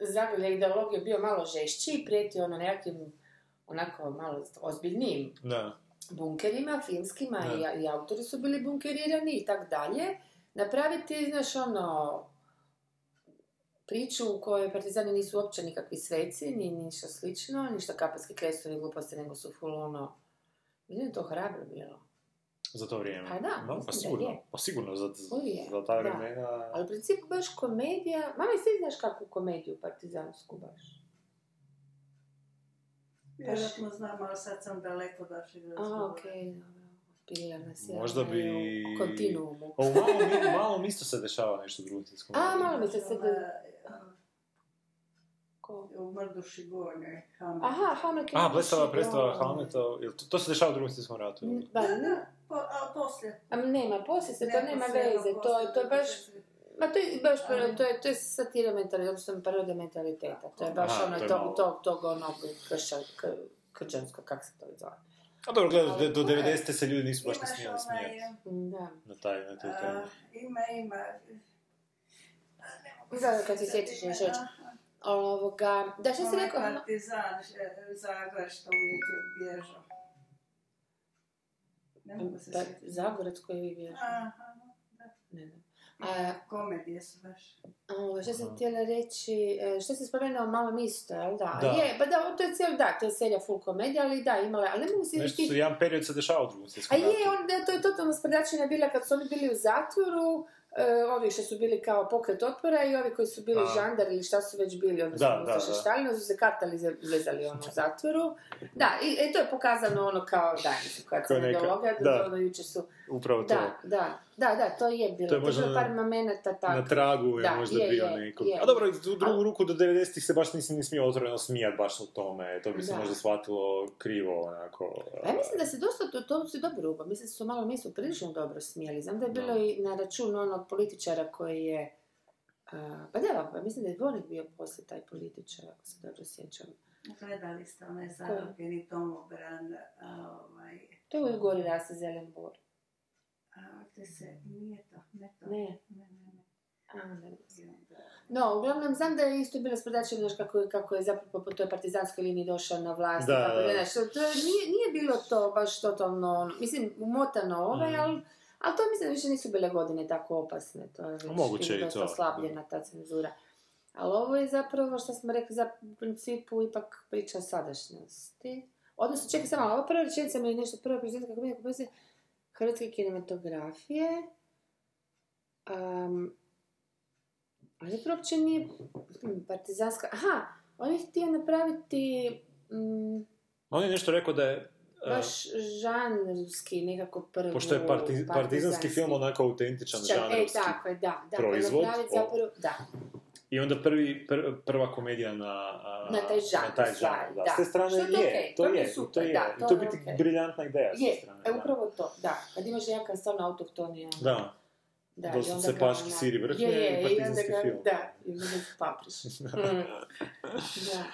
zagrljaj ideologije bio malo žešći i prijetio ono nekakvim, onako malo ozbiljnijim Da. Bunkerima, filmskima i, i autori su bili bunkerirani i tak dalje, napraviti, znaš, ono, priču u kojoj partizani nisu uopće nikakvi sveci, ni ništa slično, ništa kapatski krestovi gluposti, nego su full ono, je to hrabro bilo. Za to vrijeme. Pa da, pa da sigurno. je. Pa sigurno, za, je, za ta vremena... Ali u principu baš komedija, mama i znaš kakvu komediju partizansku baš? Vjerojatno znam, ali sad sam daleko vašeg A, razgovora. okej, dobro. Pilja nas je Možda bi... u kontinuumu. A u malom, mi- malom isto se dešava nešto u drugom svjetskom A, malo mi se. Ona, Ko? U Mrduši gornjoj. Aha, Hamlet je A, blesava predstava Hamleta, to, to se dešava u drugom svjetskom ratu? Da, ne, da, po, a poslije. a nema, poslije se to nema veze, to, to je baš, ma to je baš, Ali- to je, to je satira mentaliteta, odnosno paroda mentaliteta, to je baš Aha, ono, to je to, malo- tog, tog onog kršćan, k- krđansko, kak se to zove. A dobro, gledaj, do to je- 90. se ljudi nisu baš ne Imaš smijali onaj, smijati. Da. Na taj, na taj temu. a, Ima, ima. Da, kad se sjetiš nešto reći. Ovoga, da, što si Onaj rekao? partizan e, Zagor što uvijek je bježao. Ne mogu se Pa, sjetiti. Zagorac koji vi bježao. Aha, Ne znam. A, komedije su baš. Ovo, što sam htjela reći, e, što si spomenuo malo isto, jel da? Da. Je, pa da, to je cijel, da, to je serija full komedija, ali da, imala, ali ne mogu se Nešto su, jedan period se dešava u drugom A svjetskom ratu. je, onda to je totalno sprdačina bila kad su oni bili u zatvoru, e, ovi što su bili kao pokret otpora i ovi koji su bili A. žandar ili šta su već bili, odnosno Da, da, su se kartali ze- zezali ono u zatvoru. Da, i, e, to je pokazano ono kao, da, kad Kao se ideologija, da. da, ono, jučer su, Upravo to. da, da, da, da, to je bilo, To je to je možda na- par momenata tako. Na tragu je Da, možda je, bio je, neko. je. A dobro, u drugu ruku do 90-ih se baš nisi ni smio otvoreno smijat baš o tome. To bi se Da. možda shvatilo krivo, onako. Pa ja mislim da se dosta, to, to su dobro uba, mislim da su malo mi su prilično dobro smijeli. Znam da je bilo Da. i na račun onog političara koji je, a, pa da, pa mislim da je Dvorik bio poslije taj političar, ako se dobro sjećam. Gledali ste onaj zarobljeni domobran, a, ovaj, To je u gori raste zelen bor. A, gdje se, nije to, ne to. Ne. ne, ne, ne. A, ne znam. No, uglavnom, znam da je isto bila sprdačina, znaš, kako, kako je zapravo po toj partizanskoj liniji došao na vlast. Da, kako, da, da. znaš, to, nije, nije bilo to baš totalno, ono, mislim, umotano ovaj, Mm. ali ali to mislim da više nisu bile godine tako opasne. To je već Moguće bilo i dosta to. oslabljena ta cenzura. Ali ovo je zapravo, što smo rekli, za principu ipak priča o sadašnjosti. Odnosno, čekaj samo, ova prva rečenica mi je nešto prva prezentacija kako mi je hrvatske kinematografije. Um, ali to uopće nije partizanska... Aha, on je htio napraviti mm, On je nešto rekao da je... e, baš žanrski nekako prvo... Pošto je parti, partizanski film onako autentičan E, žanrovski. tako je, da. da proizvod, o- zapravo, da. I onda prvi, pr- prva komedija na, a, Na taj žanr, na taj žanr, da. da. S te strane Što je to je, okej, to je je, super, to je. da, to to je biti okej. briljantna ideja s te Je, strane. e, da. upravo to, da. Kad imaš nekakav stvarno autohtoni... ono, Da, Da, onda ga paški ona- sir i vrhnje je, i je, partizanski film. Da, i onda ga papriš. [LAUGHS] Da.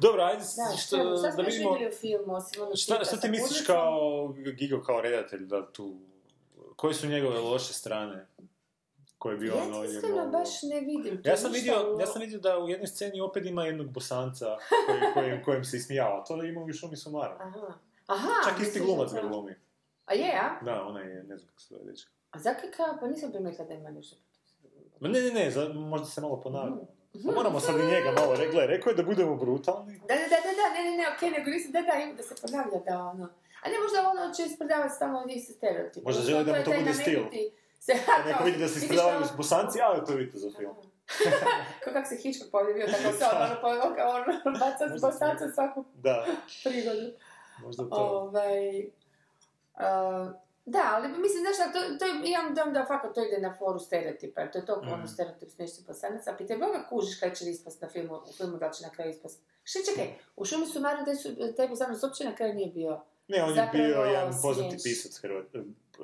Dobro, ajde, Da, što, šta, šta da vidimo... u filmu, osim onog Šta, šta ti misliš kao Gigo, kao redatelj, da tu... Koje su njegove loše strane? Koje bi Ja ono... njegovo- baš ne vidim. Ja sam, vidio, ja sam vidio da u jednoj sceni opet ima jednog bosanca koji, [LAUGHS] kojem, kojem se ismijava. To da ima u Šumi Sumaru. Aha. Aha, Čak isti glumac ga glumi. A je, a? Da, ona je, ne znam kako se zove dečka. A zakaka, pa nisam primijetila da ima nešto. Ma ne, ne, ne, za, možda se malo ponavlja. Mhm. Pa moramo sad i njega malo, re, gle, rekao je da budemo brutalni. Da, da, da, da, ne, ne, ne, okej, nego nisam, da, da, ima da se ponavlja, da, ono. A ne, možda ono će ispredavati stalno isti stereotip. Možda Odnosno, želi da mu je to bude stil. nametnuti Se, Pa neko vidi da se vidiš ispredavaju s bosanci, a to vidite za film. [LAUGHS] Kao kak se Hitchcock pojavio, tako se ono, ono, on [LAUGHS] baca s bosanca svaku Da, prigodu. možda to. Ovaj, a, Da, ali mislim, znaš, šta, to, to ja da, da, fakat to ide na foru stereotipa, to je toliko Mhm. ono stereotip smiješni posanac, a pitaj Boga kužiš kada će ispast na filmu, u filmu da će na kraju ispast. Šta čekaj, u šumi su naravno taj, taj posanac uopće na kraju nije bio. Ne, on je Zapravo bio jedan poznati pisac, hrvat,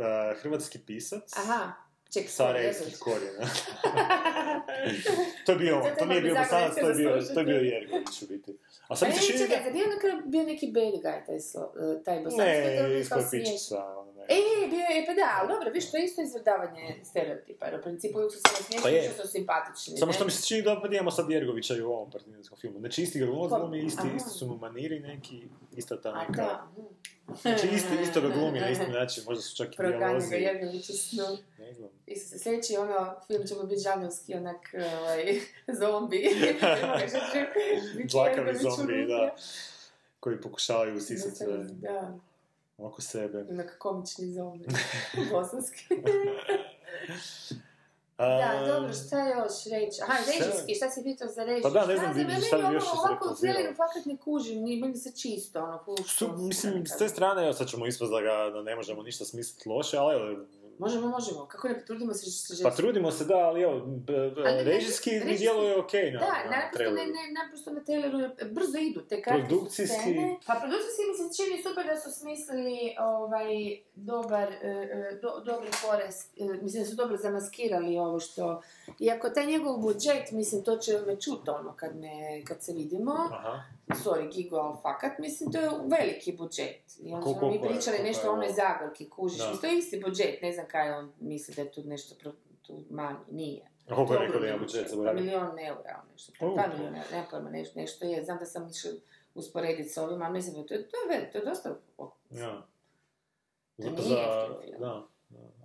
eh, hrvatski pisac. Aha, čekaj, Sarajevskih jeziš. korijena. [LAUGHS] to je bio on, to nije bi bio Bosanac, to je bio, to je bio Jergović u biti. A sad mi ne, se čini čekaj, da... kraju bio neki bad guy, taj, so, eh, taj bosanac? Ne, bio E, bio je, pa da, ali dobro, viš, to je isto izvrdavanje stereotipa, jer u principu uvijek su se Pa smiješni, je. što su simpatični. Samo što mi se čini da opet imamo sad Jergovića i u ovom partizanskom filmu. Znači isti ga glumi, isti, Aha. isti su mu maniri neki, ista ta neka... da, mhm. Znači isti, isto ga glumi na isti način, možda su čak i Proganja ga dijalozi. Jergović u snu. Ne znam. Isto se sljedeći, ono, film će mu biti žanrovski, onak, ovaj, [LAUGHS] zombi. [LAUGHS] Dlakavi zombi, da. Koji pokušavaju usisati Da, oko sebe. onak komični zombi. [LAUGHS] Bosanski. [LAUGHS] Da, dobro, šta još reći? Aha, režijski, šta si pitao za režiju? Pa da, ne znam, vidim, meni šta bi još Ovako u izrepozirao. traileru fakat ne kužim, ni meni se čisto, ono, full mislim, s te strane, evo sad ćemo ispast da, ga, da ne možemo ništa smisliti loše, ali evo, Možemo, možemo. Kako ne, trudimo se što pa trudimo se da, ali evo, režijski mi režijski- djeluje okej na, Da, na naprosto, ne, traileru. ne, naprosto na traileru brzo idu te kratke Produkcijski- scene. Pa produkcijski mi se čini super da su smislili ovaj, dobar, e, e, do, dobri porez, e, mislim da su dobro zamaskirali ovo što, iako taj njegov budžet, mislim to će me čut ono kad, me, kad se vidimo, Aha. sorry Gigo, ali fakat, mislim to je veliki budžet. I onda Koliko- smo mi pričali koliko nešto o onoj? Zagorki, kužiš, Da. mislim to je isti budžet, ne znam kaj on misli da je tu nešto pro, tu manji, nije. Koliko je rekao da ima budžet, Pa zaboravim? milion eura, nešto. U. Dva milijuna eura, nema pojma, nešto, nešto je. Znam da sam išla usporediti s ovima, mislim da to je, to je to je dosta... Ja. To nije za, da.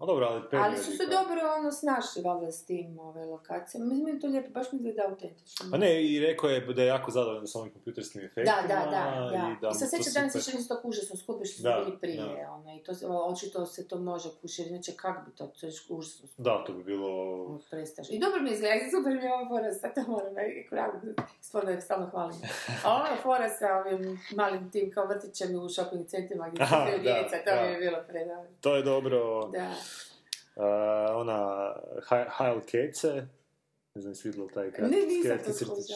A dobro, ali pet Ali su se dobro ono snašli valjda s tim ove lokacije. Mislim je to lijepo, baš mi izgleda autentično. Pa ne, i rekao je da je jako zadovoljan s ovim kompjuterskim efektima. Da, da, da, da. I da I sad to sećam danas super- išli isto užasno skupi što su Da, bili prije, da. ono, i to, očito se to može kušiti, inače kak bi to, to je užasno skupo. Da, to bi bilo... Prestaš. I dobro mi izgleda, super mi je ova fora, sad to moram, kuragu, stvarno je stalno hvalim. A ona fora sa ovim malim tim kao vrtićem u shopping centrima gdje da, djeca, to da. mi je bilo predavno. To je dobro. Da. A, ona, Hi- Heil Kece, ne znam, jesi vidjela taj kratki, Ne, nisam to crtić.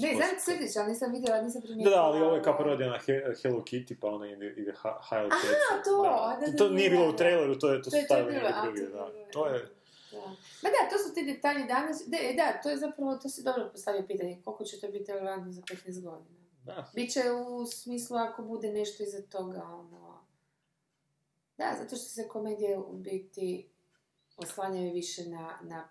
Ne, znam crtić, ali nisam vidjela, nisam Da, primijetila. da, ali ovo je kao parodija na He- Hello Kitty, pa ona ide, ide Ha- Heil Aha, Kece. to, da. da, da, to da, nije da, bilo u da. traileru, to je to To su stavili to je da. To je, Da. Ma da, to su ti detalji danas, de, da, to je zapravo, to si dobro postavio pitanje, koliko će to biti relevantno za 15 godina. da. Biće u smislu ako bude nešto iza toga, ono... Da, zato što se komedije u biti oslanjaju više na, na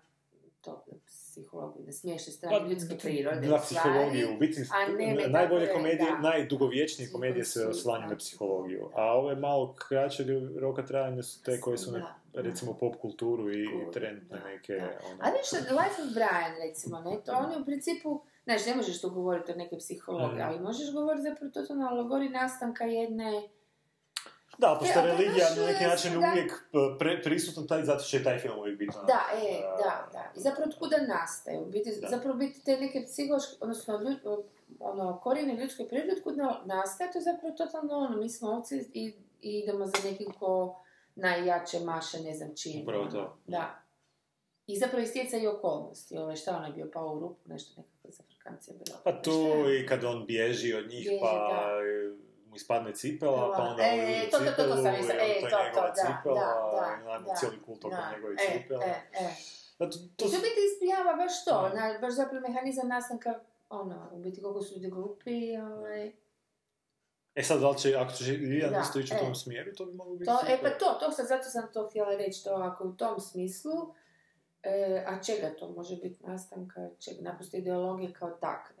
to, na psihologiju, na smiješne strane Pa, ljudske prirode. Na psihologiju, u biti a ne najbolje komedije, da. najdugovječnije komedije se oslanjaju na da. psihologiju, a ove malo kraće roka trajanja su te koje su na, Da, da. recimo pop kulturu i Kulturu, trendne neke, da. ono... A viš, Life of Brian, recimo, ne, to on je u principu, znaš, ne možeš tu govoriti o nekoj psihologiji, Mhm. ali možeš govoriti zapravo totalno o alegoriji nastanka jedne... Da, pošto E, religija na neki e, način da. uvijek e, pre, prisutna, taj, zato će taj film uvijek biti. Da, e, da, da. I zapravo od kuda nastaje? U biti, Da. zapravo biti te neke psihološke, odnosno ljud, ono, korijene ljudske prirode, od kuda nastaje, to je zapravo totalno ono, mi smo ovci i, i idemo za nekim ko najjače maše, ne znam čim. Upravo ono. to. Da. I zapravo istjeca i okolnosti. Ovo, šta on je bio pao u rupu, nešto nekako za Afrikancija bilo. Pa tu i kad on bježi od njih, Bježi, pa da. Ispadne cipela, pa onda E, to, to, to, to sam i on- e, to to, to, da, cipela, da, i naravno da, cijeli kult oko Da, njegove e, cipele. E, e. Zato, to to biti ispijava baš to, Da. na, baš zapravo mehanizam nastanka, ono, u biti koliko su ljudi glupi, ovaj... E sad, da li će, ako će Lilijan Da, isto ići u e. tom smjeru, to bi moglo biti To, e pa to, to sad, zato sam to htjela reći, to ako u tom smislu, e, a čega to može biti nastanka, čega, naprosto ideologije kao takve.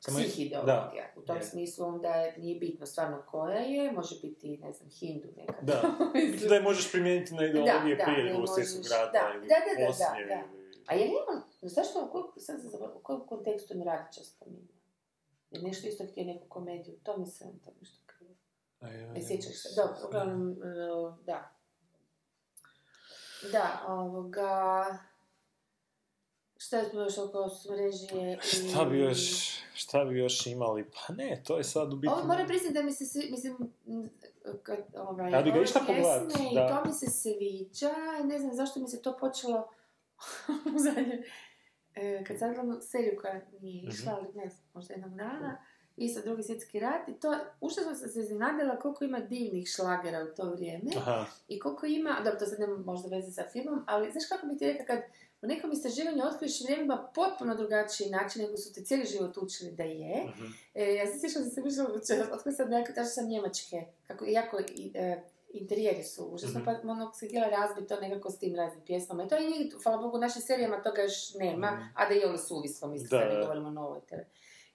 Samo- Svih ideologija. U tom je. smislu onda je, nije bitno stvarno koja je, može biti, ne znam, hindu nekad. Da. [LAUGHS] Da je možeš primijeniti na ideologije Da, da, prije drugog svjetskog rata da, ili da, da, da, da, poslije. da. ili- A li on, zašto, u kojem, sad sam zaboravila, u kojem kontekstu mi Radića spominja? Je nešto isto htio neku komediju, to mi se to nešto krivo. A ja, Ne ja, sjećaš se, dobro, uglavnom, e, da. Da, ovoga... Šta je još oko smrežije i... Šta bi još, šta bi još imali? Pa ne, to je sad u biti... Ovo moram priznati da mi se svi, mislim, kad, ovaj, Ja bi ga išla pogledat, da. I to mi se sviđa, i ne znam zašto mi se to počelo [LAUGHS] u zadnje, e, kad sam gledala seriju koja nije Mhm. išla, ali ne znam, možda jednog dana, isto drugi svjetski rat, i to, užasno sam se iznenadila koliko ima divnih šlagera u to vrijeme, Aha, i koliko ima, dobro, to sad nema možda veze sa filmom, ali znaš kako bi ti rekla kad u nekom istraživanju otkriješ vrijeme ima potpuno drugačiji način nego su te cijeli život učili da je. mhm. E, ja se sjećam da sam išla, otkrila sam nekako, tražila sam njemačke, kako, jako i, e, interijeri su užasno, Mhm. pa ono se htjela razbiti to nekako s tim raznim pjesmama. I to je njih, hvala Bogu, u našim serijama toga još nema, Mhm. a da je ono suvislo, mislim, Da, sad ne govorimo o novoj tebe.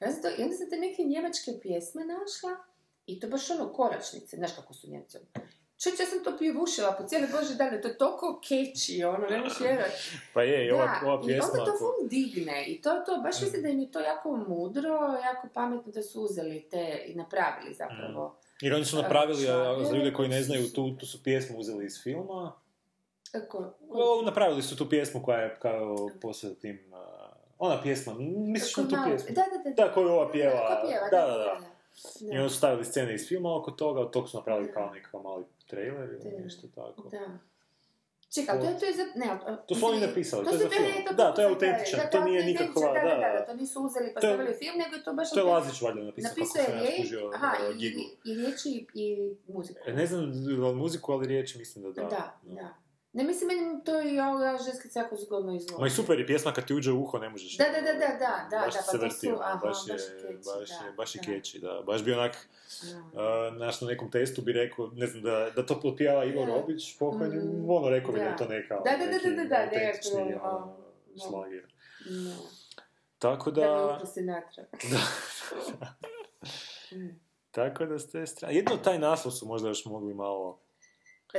I onda, to, I onda sam te neke njemačke pjesme našla, i to baš ono koračnice, znaš kako su njemci. Čuć, ja sam to pjevušila po cijele Bože dane, to je toliko catchy, ono, ne možeš vjerovati. Pa je, i ova, Da, ova i pjesma... onda to ful digne i to je to, baš mislim da im je to jako mudro, jako pametno da su uzeli te i napravili zapravo. Jer oni su napravili, a, a za ljude koji ne znaju, tu, tu su pjesmu uzeli iz filma. Kako? Napravili su tu pjesmu koja je kao poslije tim... ona pjesma, misliš na tu pjesmu? Da, da, da. Da, koju ova pjeva. Da, da, da. da. I onda su stavili scene iz filma oko toga, od tog su napravili kao nekakav mali trailer ili nešto tako. Da. Čekaj, to je, to je za... Ne, To su oni napisali, to to je za film. Da, to je autentičan, to je nije nikakva- da, da, da, to nisu uzeli pa To stavili film, nego je to baš... To je Lazić valjda napisao, kako sam ja skužio aha, uh, i, i, i riječi i muziku. E, Ne znam muziku, ali riječi mislim da da. Da, da. Ne, mislim, meni to i ovo ja ženski se jako zgodno izvodi. Ma i super je pjesma kad ti uđe u uho, ne možeš... Da, da, da, da, da, da, baš da, se pa to vrti, su- ono, aha, baš je, baš je catchy, baš je, da, baš je da. catchy, da. Baš bi onak, Da. uh, naš na nekom testu bi rekao, ne znam, da, da to potpijava Ivo Da. Robić, pokojni, Mm, ono rekao bi da da. je to neka, Da, da, da, neki da, da, da, autentični, ono, ono, da. šlager. Da. Tako Da me [LAUGHS] da, uprosti natrag. Mm. tako da s te strane, jedno taj naslov su možda još mogli malo,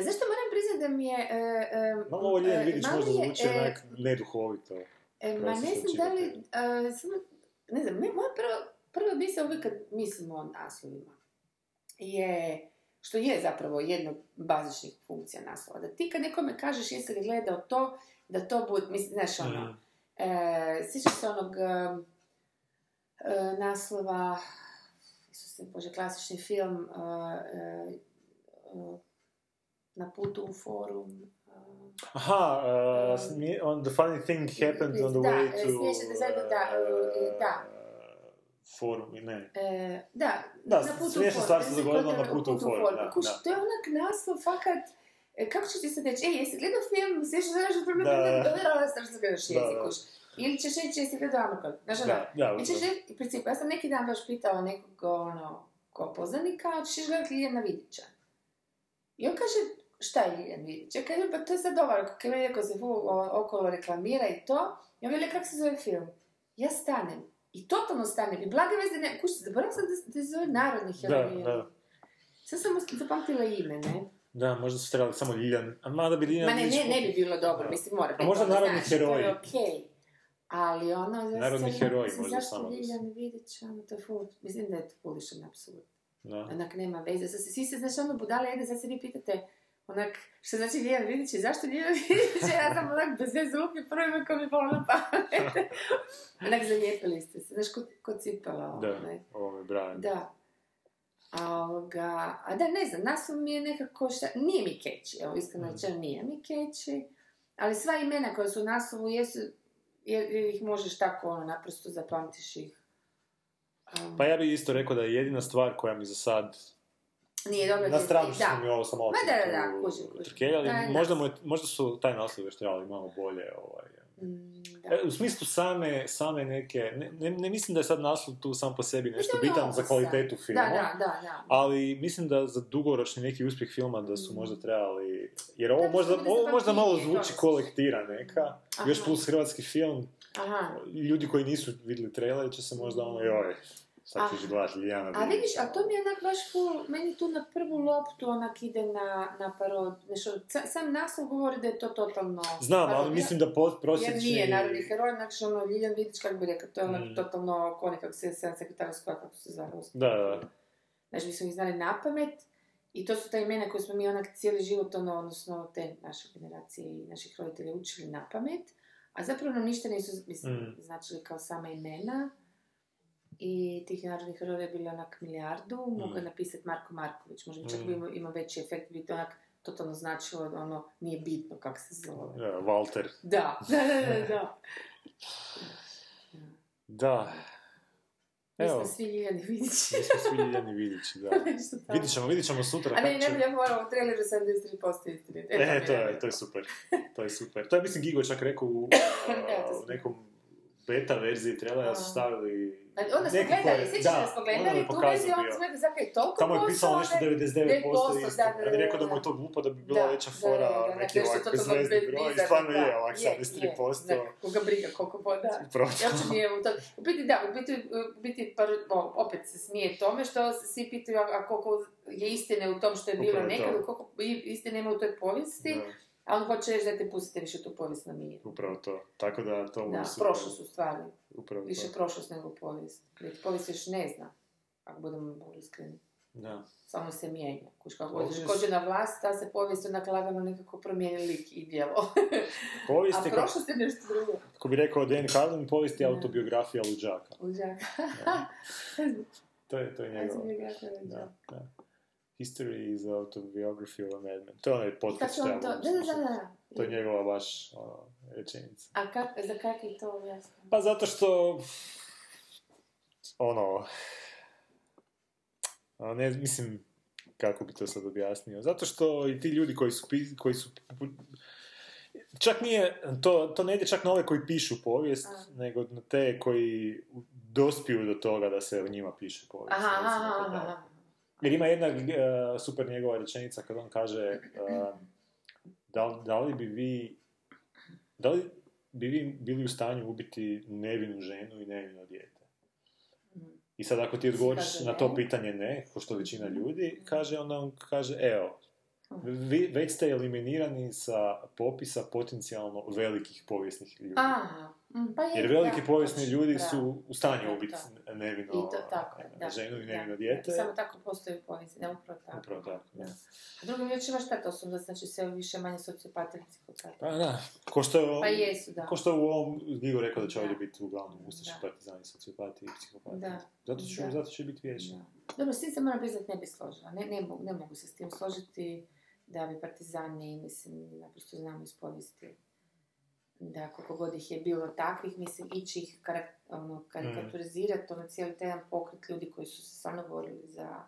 zašto moram priznati da mi je... E, e, malo ovo Ljen e, Vidić možda zvuči e, onak neduhovito. E, ma ne znam da li, e, samo, ne znam, moja prva, prva misla uvijek kad mislimo o naslovima je, što je zapravo jedna od bazičnih funkcija naslova, da ti kad nekome kažeš jesi li gledao to, da to bude, mislim, znaš ono, Mm. e, sjećaš se onog e, naslova, Isuse Bože, klasični film, e, na putu u forum, Aha, uh, smije- on, the funny thing happened on the Da, way e, to... smiješno da da, e, da. Forum, ne. E, da, Da, na putu u forum, stvar se dogodila na putu u forum, da, Kuš, da. to je onak naslov, fakat, e, kako ću ti sad reći, ej, jesi gledao film, sješ da znaš da Da, da. da strašno gledaš Da, jezik, da. kuš. Ili ćeš reći, jesi gledao Amakal, znaš ono, Da, da, Ili ćeš da. reći, u principu, ja sam neki dan baš pitala nekog, ono, ko poznanika, hoćeš gledati Ljiljana Vidića. I on kaže, šta je Ljiljana Vidić? Ja kažem, pa to je sad ovo, kako je rekao se okolo reklamira i to. I on veli, kako se zove film? Ja stanem. I totalno stanem. I blage veze ne... Kući, zaboravila sam da, da se zove Narodni heroj. Da, da. Sad sam zapamtila ime, ne? Da, možda su trebali samo Ljiljan, a mada bi Ljiljan Ma ne, ne, ne bi bilo dobro, mislim, mora biti. možda ono, narodni heroj. To je okej. Ali ono... ja Narodni heroj možda zašto samo da se- Ljiljana Vidić, ono, to je ful, mislim da je to pulišan apsurd. Da. Onak nema veze. Svi se, znaš, ono budale jede, sad se vi pitate, onak, što znači Ljiljana Vidić i zašto Ljiljana [LAUGHS] Vidić? Ja sam onak bez veze lupi prvo ime ko mi palo na pamet. onak zalijepili ste se, znaš, kod, kod cipala. Da, ovo je Brian. Da. A, ovoga, a da, ne znam, naslov mi je nekako šta, nije mi keći, evo iskreno rečeno nije mi keći, ali sva imena koja su u naslovu jesu, jer, jer ih možeš tako, ono, naprosto zapamtiš ih. Um, Pa ja bih isto rekao da je jedina stvar koja mi za sad nije dobro. na stranu što smo mi ovo samo Ma da, da, da, kužim, kužim. trkeljali, Da, da. možda, mu je, možda su taj naslov još trebali malo bolje ovaj, Mm, da. E, U smislu same, same neke, ne, ne, ne mislim da je sad naslov tu sam po sebi nešto Mislim, bitan za kvalitetu filma, Da, da, da, da. ali mislim da za dugoročni neki uspjeh filma da su Mm. možda trebali, jer ovo Da, da možda, ovo možda malo zvuči to. kolektira neka, još Aha. plus hrvatski film, Aha. ljudi koji nisu vidjeli trailer će se možda ono, joj, sad ćeš gledati Liljana A vidiš, a to mi je onak baš full, meni tu na prvu loptu onak ide na, na parod, nešto, sa- sam naslov govori da je to totalno... Znam, ali parodija. mislim da po, Jer prosječni... nije narodni heroj, znači ono, Liljan Vidić, kako bi rekao, to je ono Mm. totalno koni kako se sam sekretarska, kako se zove. Da, da. Znači, mi smo ih znali na pamet i to su ta imena koje smo mi onak cijeli život, ono, odnosno te naše generacije i naših roditelja učili na pamet, A zapravo nam ništa nisu, mislim, Mm. značili kao sama imena. I tih narodnih herojeva je bilo onak milijardu, mogu je napisati Marko Marković, možda čak Mm. bi imao, veći efekt, bi to onak totalno značilo da ono nije bitno kako se zove. Ja, Walter. Da, da, da, da, da. Da. Mi Evo, smo svi Ljiljani Vidići. mi smo svi Ljiljani Vidići, da. [LAUGHS] Vidit ćemo, vidit ćemo sutra. A ne, ne ja morala u traileru 73% istine. E, to je, to je super. To je super. To je, mislim, Gigo čak rekao u, [LAUGHS] u nekom beta verziji trailera su stavili... Znači, onda smo gledali, sjećaš da, da smo gledali je tu verziju, onda smo rekli, zakaj je toliko Tamo je pisalo nešto onda je 99% da, istine. da, da, Ja rekao da da, mu je to glupo, da bi bila Da, veća da, fora, da, da, neki ovak bezvezni bez- broj, i stvarno je da, ovak je, 73%. je, da, koga briga, koliko poda. Upravo Ja to. ću nije u to. U biti da, u biti, biti opet se smije tome što se svi pitaju a, koliko je istine u tom što je bilo Upravo to. nekad, koliko istine ima u toj povijesti, Da, a on hoće reći da te pustite više tu povijest na mir. upravo to. Tako da to mu Da, super. prošlost u stvari. Upravo Više to. prošlost nego povijest. Jer povijest još ne zna, ako budemo iskreni. Da. Samo se mijenja. Kuš kako Ovdje dođe na vlast, ta se povijest onak lagano nekako promijeni lik i djelo. [LAUGHS] Povijest A prošlost je nešto drugo. kako bi rekao Dan Carlin, povijest je autobiografija luđaka. Užaka. [LAUGHS] To je, to je njegov. Da, Da. History is autobiography of a madman. To je onaj podcast Kako on to? Da, da, da. To je njegova baš ono, rečenica. A kak, za kak je to jasno? Pa zato što, ono, a ne, mislim, kako bi to sad objasnio, zato što i ti ljudi koji su, koji su čak nije, to, to ne ide čak na ove koji pišu povijest, A. nego na te koji dospiju do toga da se o njima piše povijest. Aha, aha, aha. Jer ima jedna eh, super njegova rečenica kad on kaže eh, da, da li bi vi da li bi vi bili u stanju ubiti nevinu ženu i nevino dijete? I sad ako ti odgovoriš na to pitanje ne, ko što većina ljudi, kaže onda on kaže, evo, vi već ste eliminirani sa popisa potencijalno velikih povijesnih ljudi. Aha, mm, pa je, Jer veliki da, povijesni ljudi su u stanju Da, ubiti nevino I to tako, da. ženu i da, nevino da. dijete. Samo tako postoji povijest, ne upravo tako. Upravo tako, da. A drugim riječima šta to su? onda Znači sve više manje sociopata ili psihopata. Pa da, ko što je, Pa jesu, da. ko što je u ovom Gigo rekao da će Da. ovdje biti uglavnom ustaši, Da. partizani, sociopati i psihopati. Da. Zato, će, Da. zato će biti vječno. Da. Dobro, s tim se moram priznat ne bi složila. Ne, ne, ne mogu se s tim složiti da bi partizani, mislim, naprosto znamo iz povijesti da koliko god ih je bilo takvih, mislim, ići ih karak, ono, karikaturizirati, ono cijeli taj jedan pokret ljudi koji su se stvarno borili za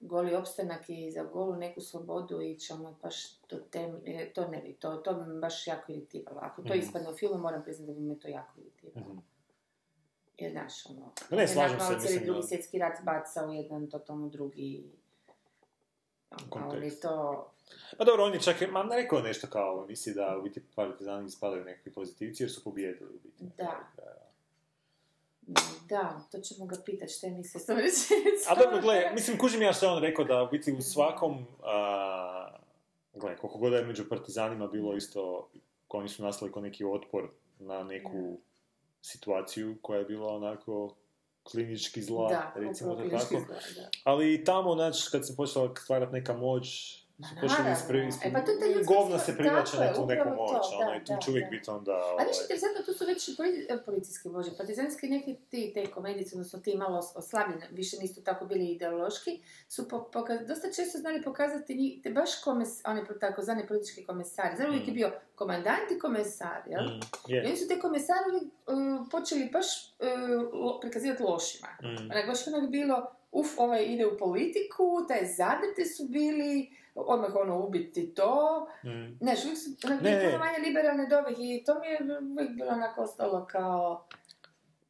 goli opstanak i za golu neku slobodu i ono baš to tem, e, to ne bi, to, to bi baš jako iritiralo. Ako to Mhm. ispadne u filmu, moram priznati da bi me to jako iritiralo. Mhm. Jer, znaš, ono... Ne, slažem se, malo cijeli mislim, drugi svjetski rat baca u jedan totalno drugi... Oni Kontekst. to... Pa dobro, on je čak, ma ne rekao nešto kao, misli da u biti partizani ispadaju nekakvi pozitivci jer su pobijedili u biti. Da. Da, to ćemo ga pitati što je misle s tom rečenicom. A dobro, gle, mislim, kužim ja što je on rekao da u biti u svakom, a, gle, koliko god je među partizanima bilo isto, oni su nastali kao neki otpor na neku situaciju koja je bila onako klinički zla, Da, recimo to tako. zla, da. Ali i tamo, znači, kad se počela stvarati neka moć, su Ma počeli naravno. ispri, E, pa to ljudska govna se privlače na tu neku upravo to, moć, ono, da, i tu će uvijek da. biti onda... A ovaj, niš interesantno, tu su već i e, policijski bože, partizanski neki ti, te komedice, odnosno ti malo os- oslabljene, više nisu tako bili ideološki, su po, poka- dosta često znali pokazati njih, te baš komes, oni takozvani politički komesari. Znači, uvijek je bio komandant i komesar, jel? mm, I je. oni su te komesari uh, počeli baš uh, prikazivati lošima. Mm. Onak, baš onak bilo, uf, ovaj ide u politiku, taj zadrte su bili, odmah ono ubiti to. Mm. Uvijek su Ne, bili ne. puno manje liberalne ovih i to mi je uvijek bilo onako ostalo kao...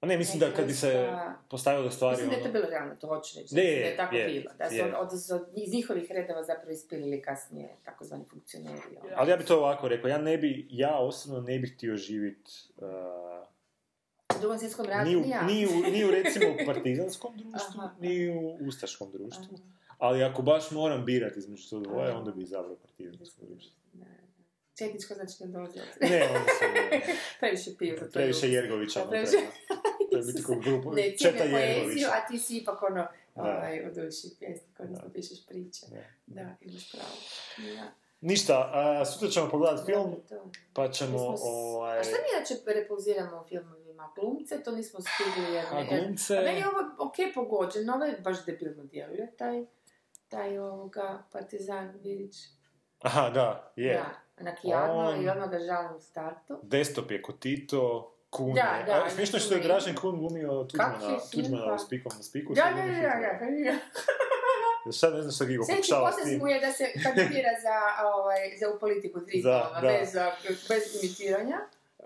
A ne, mislim da kad bi se postavile stvari... Mislim da je to ono- bilo realno, to hoću reći. Ne, da je tako je, bilo. Da su je. od, od, iz njihovih redova zapravo ispilili kasnije takozvani funkcioneri. ono. Ali ja bi to ovako rekao, ja ne bi, ja osobno ne bih htio živjeti U drugom svjetskom ratu ni, u, ni ja. ni, u, ni u recimo [LAUGHS] partizanskom društvu, Aha. ni u ustaškom društvu. Aha. Ali ako baš moram birati između to dvoje, onda bi izabrao partizansko društvo. Četničko znači ne dolazi obzir. Ne, onda se [LAUGHS] Previše piju za previše Jergovića. Previše-. To je biti [LAUGHS] kao grupu, Ne, četa ne Jergovića. a ti si ipak ono, ovaj, u duši pjesnik, odnosno pišeš priče. Da. Da, imaš pravo. Da. Ništa, a, sutra ćemo pogledati film, pa ćemo, ovaj... A šta mi inače repulziramo u filmovima? Glumce, to nismo stigli jer... A glumce- A meni je ovo ok pogođeno, ovo je baš debilno djeluje, taj, taj ovoga partizan Vidić. Aha, da, je. Da, onak jadno On- i odmah ga žalim u startu. Desktop je Kotito, Kun Da, da, a, smiješno je što je Dražen Kun glumio Tuđmana, Tuđmana u spikom na spiku. Da, da, ima da, da, da. Sad ne znam što Gigo pokušava s tim. mu je da se kandidira za, ovaj, za u politiku Za, digitalno, da. bez, bez imitiranja. Uh,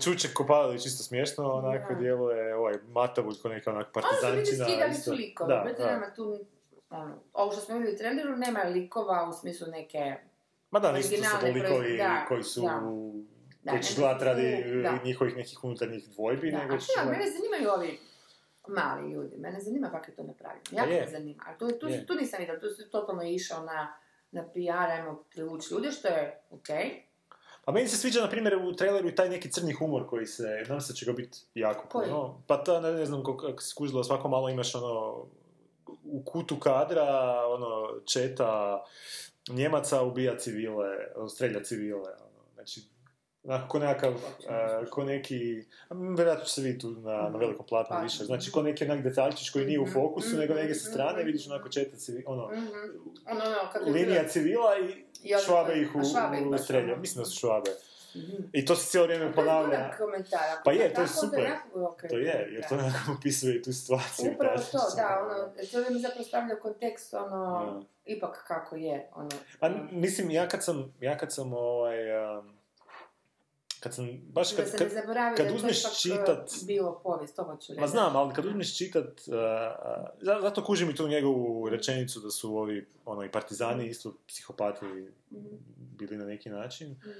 Čuček Kopalović isto smiješno, onako Da. djeluje ovaj Matavud ko neka onak su vidi partizančina. isto. su likove, Da, da. nema tu, ono, ovo što smo vidjeli u traileru, nema likova u smislu neke... Ma da, nisu to likovi da, koji su... da. Da, koji gledat radi da. njihovih nekih unutarnjih dvojbi, Da, nego a šta, gledat- mene zanimaju ovi mali ljudi, mene zanima kako je to napravljeno, jako je. me zanima, a tu, tu, Je. tu nisam vidjela, tu se totalno išao na, na PR, ajmo privući ljude, što je okej. Pa meni se sviđa, na primjer, u traileru i taj neki crni humor koji se, nadam se će ga biti jako puno. Pa ta, ne, ne znam, kako se skužila, svako malo imaš ono, u kutu kadra, ono, četa Njemaca ubija civile, ono, strelja civile, ono, znači, onako ko nekakav, eh, ko neki, a, vjerojatno se vidjeti tu na, na velikom platnu Pa, više, znači ko neki onak detaljčić koji nije u Mhm, fokusu, nego mhm, negdje sa strane, mhm. vidiš onako četa civila, ono, Mhm. Ono, ono, linija civila i I švabe ih u, u ono. Mislim da su švabe. Mhm. I to se cijelo vrijeme ponavlja. Pa je, to je super. To je, jer to nekako opisuje tu situaciju. Upravo to, da, ono. to mi zapravo stavlja kontekst, ono, ipak kako je, ono. A n- mislim, ja kad sam, ja kad sam ovaj, um, kad sam, baš da kad, se kad, kad da uzmeš ipak, čitat- uh, bilo povijest, to hoću reći. Ma znam, ali kad uzmeš čitat, uh, uh, za- zato kužim i tu njegovu rečenicu da su ovi, ono, i partizani isto psihopati Mhm. bili na neki način. Mhm.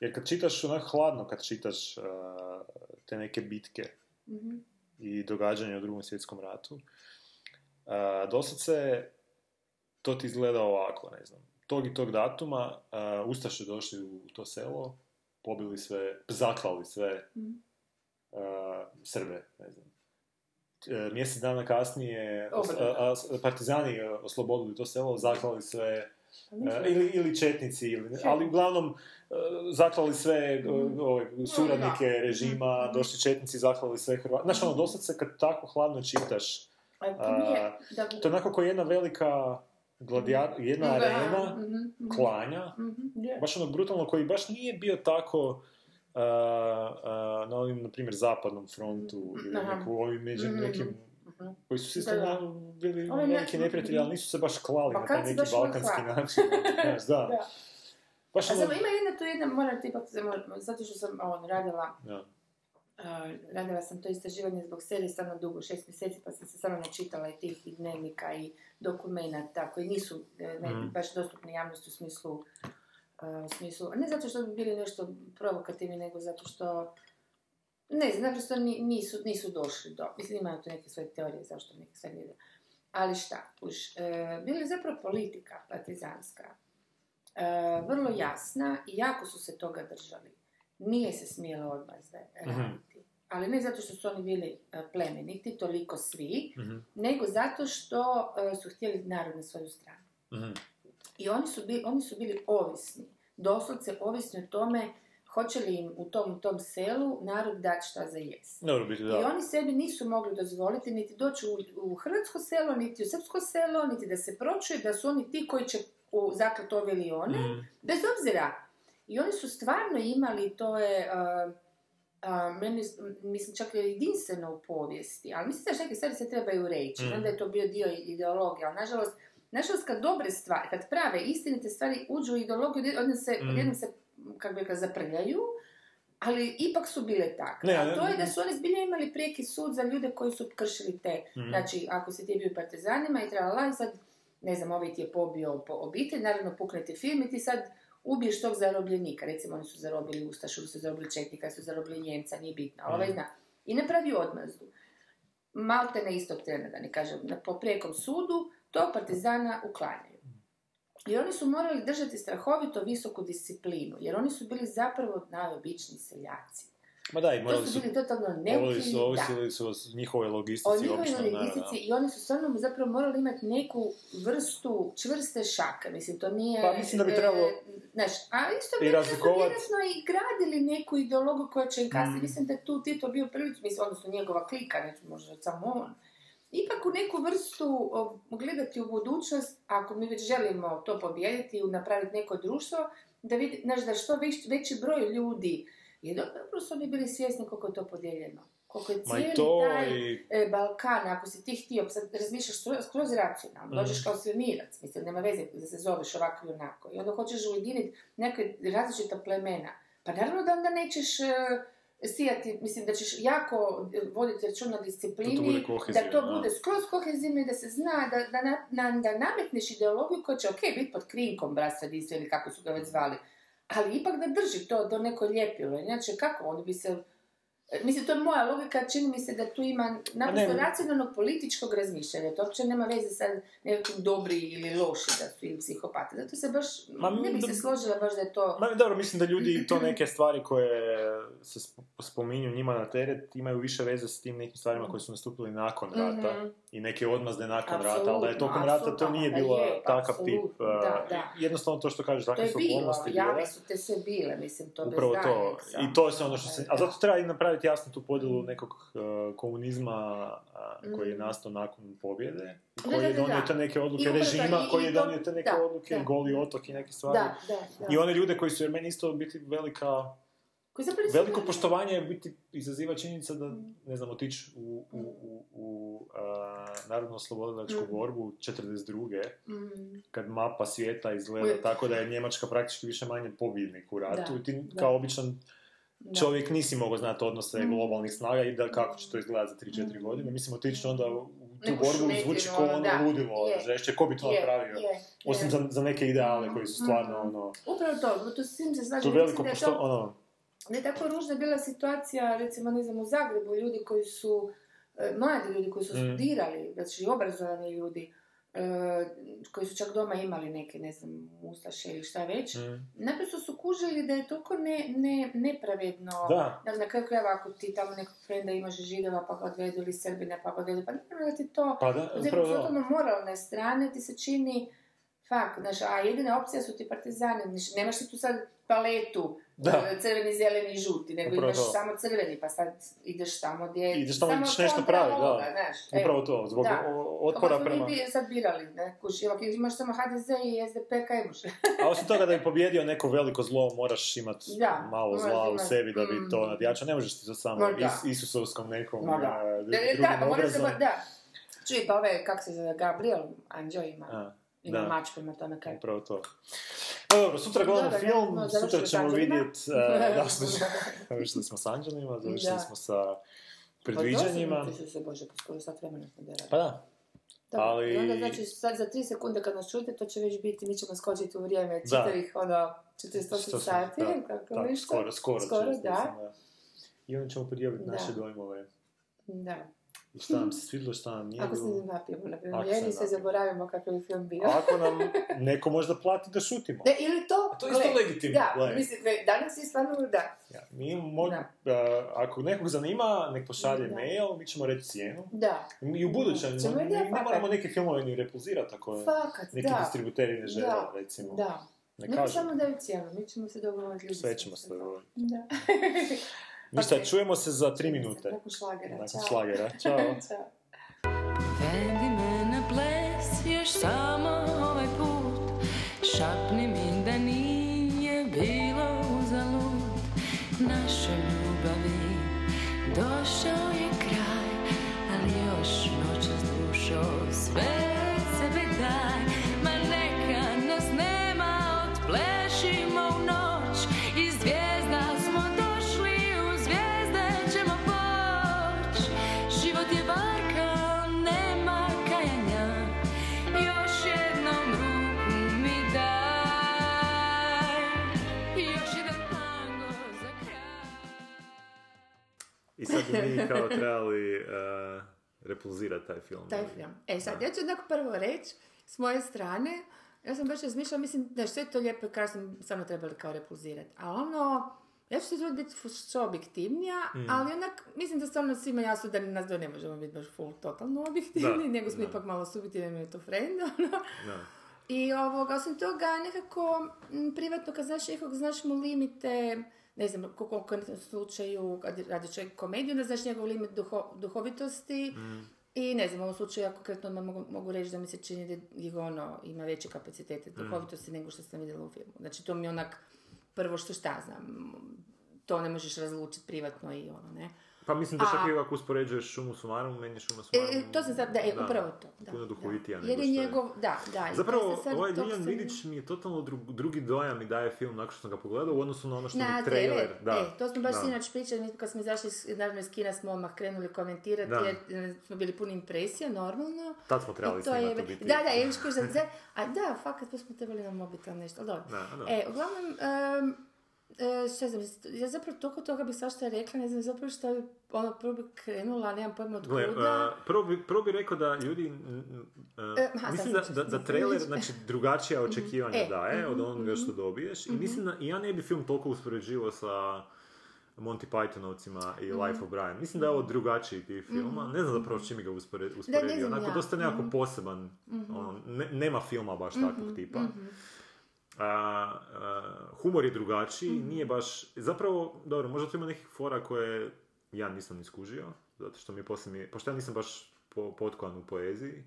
Jer kad čitaš onako hladno, kad čitaš uh, te neke bitke, Mhm. i događanja u drugom svjetskom ratu. Uh, doslovce to ti izgleda ovako, ne znam. Tog i tog datuma uh, Ustaše došli u to selo, pobili sve, zaklali sve Mhm. uh, Srbe, ne znam. E, mjesec dana kasnije os- a- a- partizani e, oslobodili to selo, zaklali sve Pa E, ili, ili četnici, ili, ali uglavnom e, zaklali sve e, ove, suradnike Da. režima, Mhm. došli četnici, zaklali sve Hrvati. Znaš, ono, doslovce kad tako hladno čitaš, A to nije, da... to je onako kao jedna velika gladija, jedna Da, arena mhm, mhm. klanja, Mhm, je. baš ono brutalno, koji baš nije bio tako a, a, na onim, na primjer, zapadnom frontu ili Aha. neku, ovim među Mhm, nekim mhm. koji su svi bili Ovi ne- veliki neprijatelji, ali nisu se baš klali Pa na taj neki balkanski način. [LAUGHS] Znaš, da. Da. Baš A ono... samo ima jedna tu jedna, moram ti ipak, zato što sam on, radila, Da. Uh, radila sam to istraživanje zbog serije stvarno dugo, šest mjeseci, pa sam se samo načitala i tih i dnevnika i dokumenata koji nisu e, ne, Mhm. baš dostupni javnosti u smislu, uh, u smislu, ne zato što bi bili nešto provokativni, nego zato što ne znam, naprosto ni- nisu, nisu došli do, mislim imaju tu neke svoje teorije zašto neke sve. Ali šta, už, e, bila je zapravo politika partizanska, e, vrlo jasna i jako su se toga držali. Nije se smjelo odmazde raditi. Ali ne zato što su oni bili e, plemeniti, toliko svi, Mhm, nego zato što e, su htjeli narod na svoju stranu. mhm. I oni su, bili, oni su bili ovisni, doslovce ovisni o tome hoće li im u tom, tom selu narod dati šta za jest. Biti, I oni sebi nisu mogli dozvoliti niti doći u, u hrvatsko selo, niti u srpsko selo, niti da se pročuje da su oni ti koji će u zaklat ove ili one, Mhm. bez obzira. I oni su stvarno imali, to je, uh, uh, meni, mislim, čak je jedinstveno u povijesti, ali mislim da neke stvari se trebaju reći, Mhm. onda je to bio dio ideologije, ali nažalost, nažalost kad dobre stvari, kad prave istinite stvari uđu u ideologiju, odjednom se, odjednom se kako bi rekla, zaprljaju, ali ipak su bile takve. A to je da su oni zbilja imali prijeki sud za ljude koji su kršili te. Mhm. Znači, ako si ti bio partizanima i trebala sad, ne znam, ovaj ti je pobio po obitelj, naravno pukne ti film i ti sad ubiješ tog zarobljenika. Recimo, oni su zarobili Ustašu, su zarobili Četnika, su zarobili Njemca, nije bitno. Ali ovaj Mhm. zna. I napravi odmazdu. Malte na istog trena, da ne kažem, na, po prijekom sudu, tog partizana uklanjaju. I oni su morali držati strahovito visoku disciplinu, jer oni su bili zapravo najobičniji seljaci. Ma da, i To morali su su... bili totalno da. ovisili su o njihovoj o logistici, njihovoj obično, logistici naravno. i oni su stvarno zapravo morali imati neku vrstu čvrste šake, mislim, to nije... Pa mislim da bi e, trebalo znaš, a isto i vjerojatno su razlikovat- vjerojatno i gradili neku ideologiju koja će im kasnije, Mm. mislim da je tu Tito bio prvi, mislim, odnosno njegova klika, neću možda samo on, ipak u neku vrstu o, gledati u budućnost, ako mi već želimo to pobijediti i napraviti neko društvo, da vidi, znaš, da što već, veći broj ljudi, jer dobro su oni bili svjesni koliko je to podijeljeno. Koliko je i cijeli to taj i... e, Balkan, ako si ti htio, sad razmišljaš skroz, racionalno, Mm. dođeš kao svemirac, mislim, nema veze da se zoveš ovako i onako, i onda hoćeš ujediniti neke različita plemena, pa naravno da onda nećeš e, sijati, mislim da ćeš jako voditi računa o disciplini, Da to bude da kohezivno, to da. bude skroz kohezivno i da se zna, da, da, na, na- da nametneš ideologiju koja će, ok, biti pod krinkom bratstva jedinstva ili kako su ga već zvali, ali ipak da drži to do neko ljepilo, inače kako, oni bi se Mislim, to je moja logika, čini mi se da tu ima naprosto ne, racionalnog političkog razmišljanja. To uopće nema veze sa nekakvim dobri ili loši da su ili psihopati. Zato se baš, Ma, ne bi se složila baš da je to... Ma, dobro, mislim da ljudi to neke stvari koje se sp- spominju njima na teret imaju više veze s tim nekim stvarima koje su nastupili nakon rata Mhm. i neke odmazde nakon Apsolutno, rata, ali da je tokom rata to nije bilo je, takav tip. uh, da, da. Jednostavno to što kažeš, takve su okolnosti jave bile. su te sve bile, mislim, to Upravo bez to. I to je ono što se... A zato treba i napraviti jasno tu podjelu nekog uh, komunizma uh, koji je Mm. nastao nakon pobjede i Da, koji da, je donio te neke I odluke upravo režima, i- koji i je donio te neke da, odluke, da. goli otok i neke stvari. Da, da, da. I one ljude koji su, jer meni isto biti velika, Koji veliko poštovanje je biti izaziva činjenica da, ne znam, otići u, u, u, u a, narodno oslobodilačku Mm. borbu 42. Mm, kad mapa svijeta izgleda Uvijek. tako da je Njemačka praktički više manje pobjednik u ratu Da, i ti da. kao običan da. čovjek nisi mogao znati odnose Mm. globalnih snaga i da kako će to izgledati za 3-4 godine. Mislim, otići onda u tu Neku borbu zvuči kao ono da, ludilo, je. žešće, ko bi to Je, napravio? je, Osim je. za, za neke ideale koji su stvarno Mm. ono... Upravo to, se To veliko Mislim da je pošto... to- Ono, je tako ružna bila situacija, recimo, ne znam, u Zagrebu, ljudi koji su, e, mladi ljudi koji su Mm. studirali, znači obrazovani ljudi, koji su čak doma imali neke, ne znam, ustaše ili šta već, mm, naprosto su kužili da je toliko ne, ne, nepravedno. Da. Dakle, na kraju krajeva, ako ti tamo nekog frenda imaš židova, pa ga odvedu, ili srbine, pa ga odvedu, pa ne da ti to... pa da, upravo moralne strane ti se čini fak, znaš, a jedina opcija su ti partizani, znaš, nemaš ti tu sad paletu, Da. e, crveni, zeleni i žuti, nego Upravo imaš to. samo crveni, pa sad ideš tamo gdje... Ideš tamo, ideš nešto pravi, da. znaš, evo. Upravo to, zbog Da. otpora Kako prema... smo mi bi sad birali, ne, kuži, ako imaš samo HDZ i SDP, kaj imaš? A osim toga da bi [LAUGHS] pobjedio neko veliko zlo, moraš imati Da, malo zla u imat- sebi da bi to mm. nadjačao. Ne možeš ti to samo da. is, Isusovskom nekom Ma da. a, dru- Da, da, drugim obrazom. ba- da. Čuj, pa ove, kak se zove, Gabriel, Anđeo ima, A, ima da. mač prema tome kaj. Upravo to. No dobro, sutra gledamo Dobro, film, no, sutra ćemo s Anđelima. vidjeti... [LAUGHS] da, smo, završili smo s Anđelima, završili Da. smo sa predviđanjima. Ti su se, Bože, pa skoro sat vremena smo da Pa da, Dobro, ali- I onda znači sad za tri sekunde kad nas čujete, to će već biti, mi ćemo skočiti u vrijeme Da. čitavih, ono, Što 48 smo- sati, da, kako da, nešto. skoro, skoro, Skoro, da. mislim, I onda ćemo podijeliti Da. naše dojmove. Da. I šta nam se svidjelo, šta nam nije Ako se ne napijemo, na primjer, se jedni se zaboravimo kakav je film bio. Ako nam [LAUGHS] neko možda plati da šutimo. Ne, ili to, To je isto legitimno, Da, gle. mislim, danas je stvarno, da, Ja, mi mo- Da. a, ako nekog zanima, nek pošalje Da. mail, mi ćemo reći cijenu. da. I u budućem, da, mi ne moramo neke filmove ni repulzirati ako Fakat, neki da. distributeri ne žele, Da, recimo. Da. Ne Ne kažem. samo daju cijenu, mi ćemo se dogovoriti. Sve ćemo se se- dogovoriti. Da. [LAUGHS] Ništa, Ok. čujemo se za tri minute. Nakon šlagera, Nakon čao. šlagera. Ćao. Ćao. [LAUGHS] Vedi me na ples još samo ovaj put Šapni mi da nije bilo uzalud Naše ljubavi došao je kraj Ali još noćas dušo sve Mi [LAUGHS] kao trebali uh, repulzirati taj film. taj film. E sad, ja ću onako prvo reći, s moje strane, ja sam baš razmišljala, mislim da je sve to lijepo i krasno, samo trebali kao repulzirati. A ono, Ja ću se truditi biti što objektivnija, Mm. ali onak, mislim da stvarno svima jasno da nas dvoje ne možemo biti baš full totalno objektivni, Da, nego smo da. ipak malo subjektivni, je to friend, [LAUGHS] ono. Da. I ovoga, osim toga, nekako m, privatno kad znaš nekog, znaš mu limite, ne znam, koliko konkretnom slučaju, kad radi čovjek komediju, da znaš njegov limit duho- duhovitosti. I ne znam, u ovom slučaju ja konkretno odmah mogu, mogu reći da mi se čini da je ono, ima veće kapacitete duhovitosti nego što sam vidjela u filmu. Znači to mi je onak, prvo što šta znam, to ne možeš razlučiti privatno i ono, ne. Pa mislim da čak i ako uspoređuješ šumu sumarum, meni je šuma E, sumarum... to sam sad, da, e, upravo to. Da, puno duhovitija da. nego Jer je njegov, da, da. i Zapravo, sad ovaj sam- Vidić mi je totalno dru- drugi dojam mi daje film nakon što sam ga pogledao u odnosu na ono što mi Na trailer. trailer, Da, e, to smo baš sinoć pričali, mi kad smo izašli iz, naravno iz kina smo odmah krenuli komentirati Da. jer e, smo bili puni impresija, normalno. Tad smo trebali I to je, biti. Da, da, je a da, fakat, to smo trebali na mobitel nešto, ali dobro. E, uglavnom, um, e, šta znam, ja zapravo toliko toga bi svašta rekla, ne znam zapravo što bi, ono, prvo bi krenula, nemam pojma od kuda. uh, prvo, bi, prvo bi rekao da ljudi, uh, E, aha, mislim sad da, da, da trailer, znači drugačija očekivanja E, daje od mhm, onoga što mhm. dobiješ i mislim da ja ne bi film toliko uspoređivao sa Monty Pythonovcima i Mhm. Life of Brian. Mislim da je ovo drugačiji tip filma. Mhm. Ne znam zapravo s čim bi ga usporedio. Onako, ja. dosta nekako Mhm. poseban. Mhm. ono, ne- nema filma baš Mhm, takvog tipa. mhm. A, a, humor je drugačiji, Mhm. nije baš... Zapravo, dobro, možda tu ima nekih fora koje ja nisam ni skužio, zato što mi je poslije. Pošto ja nisam baš po, potkovan u poeziji,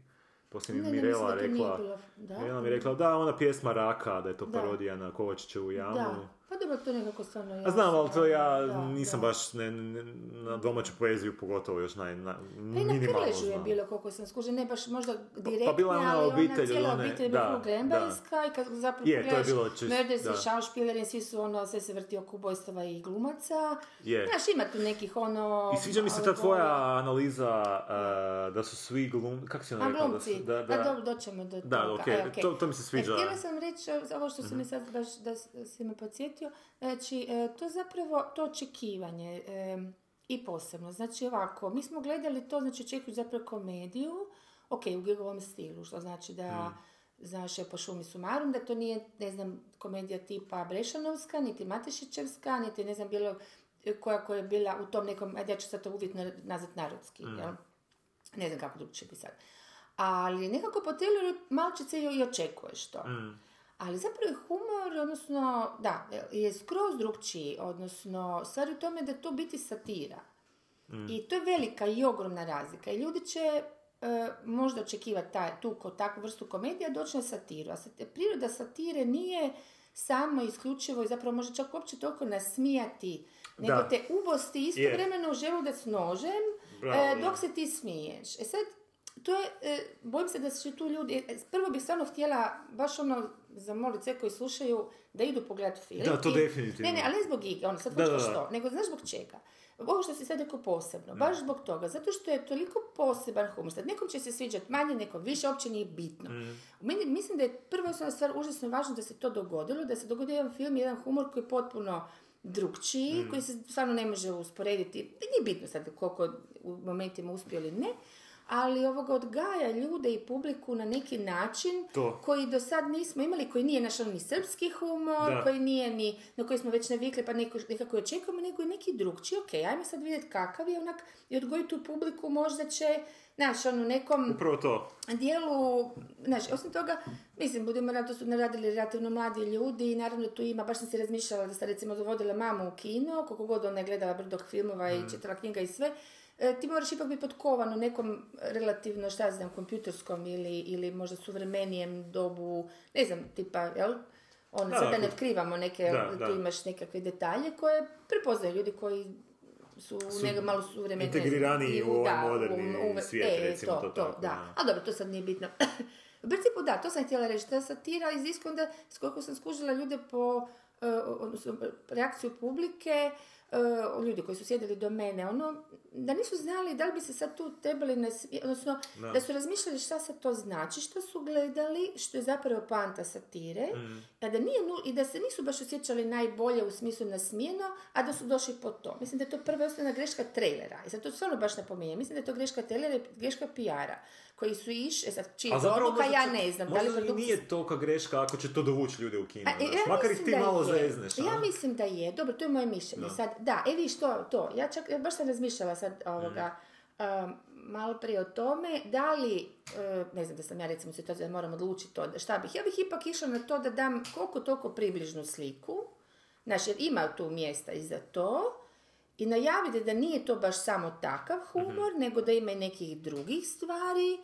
poslije mi Mirela rekla... da? Mirela mi rekla, da, ona pjesma Raka, da je to Da. parodija na Kovačićevu jamu. Da, pa dobro, to nekako stvarno A jasno. znam, ali to ja Da, nisam da. baš ne, ne- na domaću poeziju pogotovo još naj, na, Pa i na Krležu je bilo koliko sam skužila, ne baš možda direktno, bila je ona ali obitelj od cijela one- obitelj je bila Glembayska i kad zapravo Je, to je pogledaš bilo čist- Mörders da. i Schauspielerin, svi su ono, sve se vrti oko ubojstava i glumaca. Je. Znaš, ima tu nekih ono... I sviđa mi se ta tvoja analiza uh, da su svi glum... Kako si ona rekla? Da, glumci, su, da, da, da, dobro, doćemo do toga. Da, okej, E, okej. to- to mi se sviđa. E, htjela sam reći, ovo što si mi sad baš, da si me podsjetio, znači, e, to zapravo, to očekivanje e, i posebno. Znači, ovako, mi smo gledali to, znači, očekuju zapravo komediju, ok, u njegovom stilu, što znači da, znaš, je po šumi sumarum, da to nije, ne znam, komedija tipa Brešanovska, niti Matešićevska, niti, ne znam, bilo koja koja je bila u tom nekom, ajde ja ću sad to uvjetno nazvat narodski, Mm. jel? Ne znam kako drugčije bi sad. Ali nekako po traileru malčice i očekuješ to. Mm. Ali zapravo je humor, odnosno, da, je skroz drugčiji, odnosno, stvar u tome da to biti satira. Mm. I to je velika i ogromna razlika. I ljudi će e, možda očekivati taj, tu takvu vrstu komedija doći na satiru. A sat- priroda satire nije samo isključivo i zapravo može čak uopće toliko nasmijati, nego Da. te ubosti istovremeno u želudac nožem Bravo, e, dok se ti smiješ. E sad, to je, e, bojim se da će tu ljudi, e, prvo bih stvarno htjela baš ono zamoliti sve koji slušaju da idu pogledati film. Da, to I- definitivno. Ne, ne, ali ne zbog igre, ono sad Da, da, da. što, nego znaš zbog čega. Ovo što si sad rekao posebno, baš zbog toga, zato što je toliko poseban humor. Sad nekom će se sviđati manje, nekom više, uopće nije bitno. Mm. Meni, mislim da je prva osnovna stvar užasno važno da se to dogodilo, da se dogodio jedan film, jedan humor koji je potpuno drugčiji, Mm. koji se stvarno ne može usporediti. Nije bitno sad koliko u momentima uspio ili ne, ali ovoga odgaja ljude i publiku na neki način To. koji do sad nismo imali, koji nije naš ono ni srpski humor, Da. koji nije ni, na koji smo već navikli pa neko, nekako i očekujemo, nego je neki drugčiji, ok, ajmo sad vidjeti kakav je onak i odgojiti tu publiku, možda će, znaš, ono, nekom Upravo to. dijelu, znači, osim toga, mislim, budemo rado, to su naradili relativno mladi ljudi i naravno tu ima, baš sam si razmišljala da sam recimo dovodila mamu u kino, koliko god ona je gledala brdog filmova i Mm. čitala knjiga i sve, ti moraš ipak biti potkovan u nekom relativno, šta znam, kompjuterskom ili, ili možda suvremenijem dobu, ne znam, tipa, jel? Ono, Da, sad da ne otkrivamo neke, da, tu da. imaš nekakve detalje koje prepoznaju ljudi koji su, Su nego malo suvremeni. integriraniji u ovaj moderni u- u- svijet, e, recimo to tako, da. A dobro, to sad nije bitno. [COUGHS] U principu da, to sam htjela reći. Ta satira iziskuje onda, s koliko sam skužila ljude po e, odnosno, reakciju publike, e, ljudi koji su sjedili do mene, ono, da nisu znali da li bi se sad tu trebali, nasmi- odnosno, Da. da su razmišljali šta sad to znači, što su gledali, što je zapravo poanta satire, a da nije, i da se nisu baš osjećali najbolje u smislu nasmijeno, a da su došli po to. Mislim da je to prva osnovna greška trailera. I sad to stvarno baš napominjem. Mislim da je to greška trailera i greška PR-a. Koji su išli, e sad A zapravo odluka, ja ne znam. Da li Možda i produkcijski- nije tolika greška ako će to dovući ljude u kino. a, e, ja Makar ih ti da malo je. zezneš. Ja mislim da je. Dobro, to je moje mišljenje. Da. Sad, da, e viš to, to. Ja čak, ja baš sam razmišljala sad ovoga, um, malo prije o tome, da li, uh, ne znam da sam ja recimo situaciji da moram odlučiti to, da šta bih. Ja bih ipak išla na to da dam koliko toliko približnu sliku, znaš, jer ima tu mjesta i za to, i najaviti da nije to baš samo takav humor, nego da ima i nekih drugih stvari,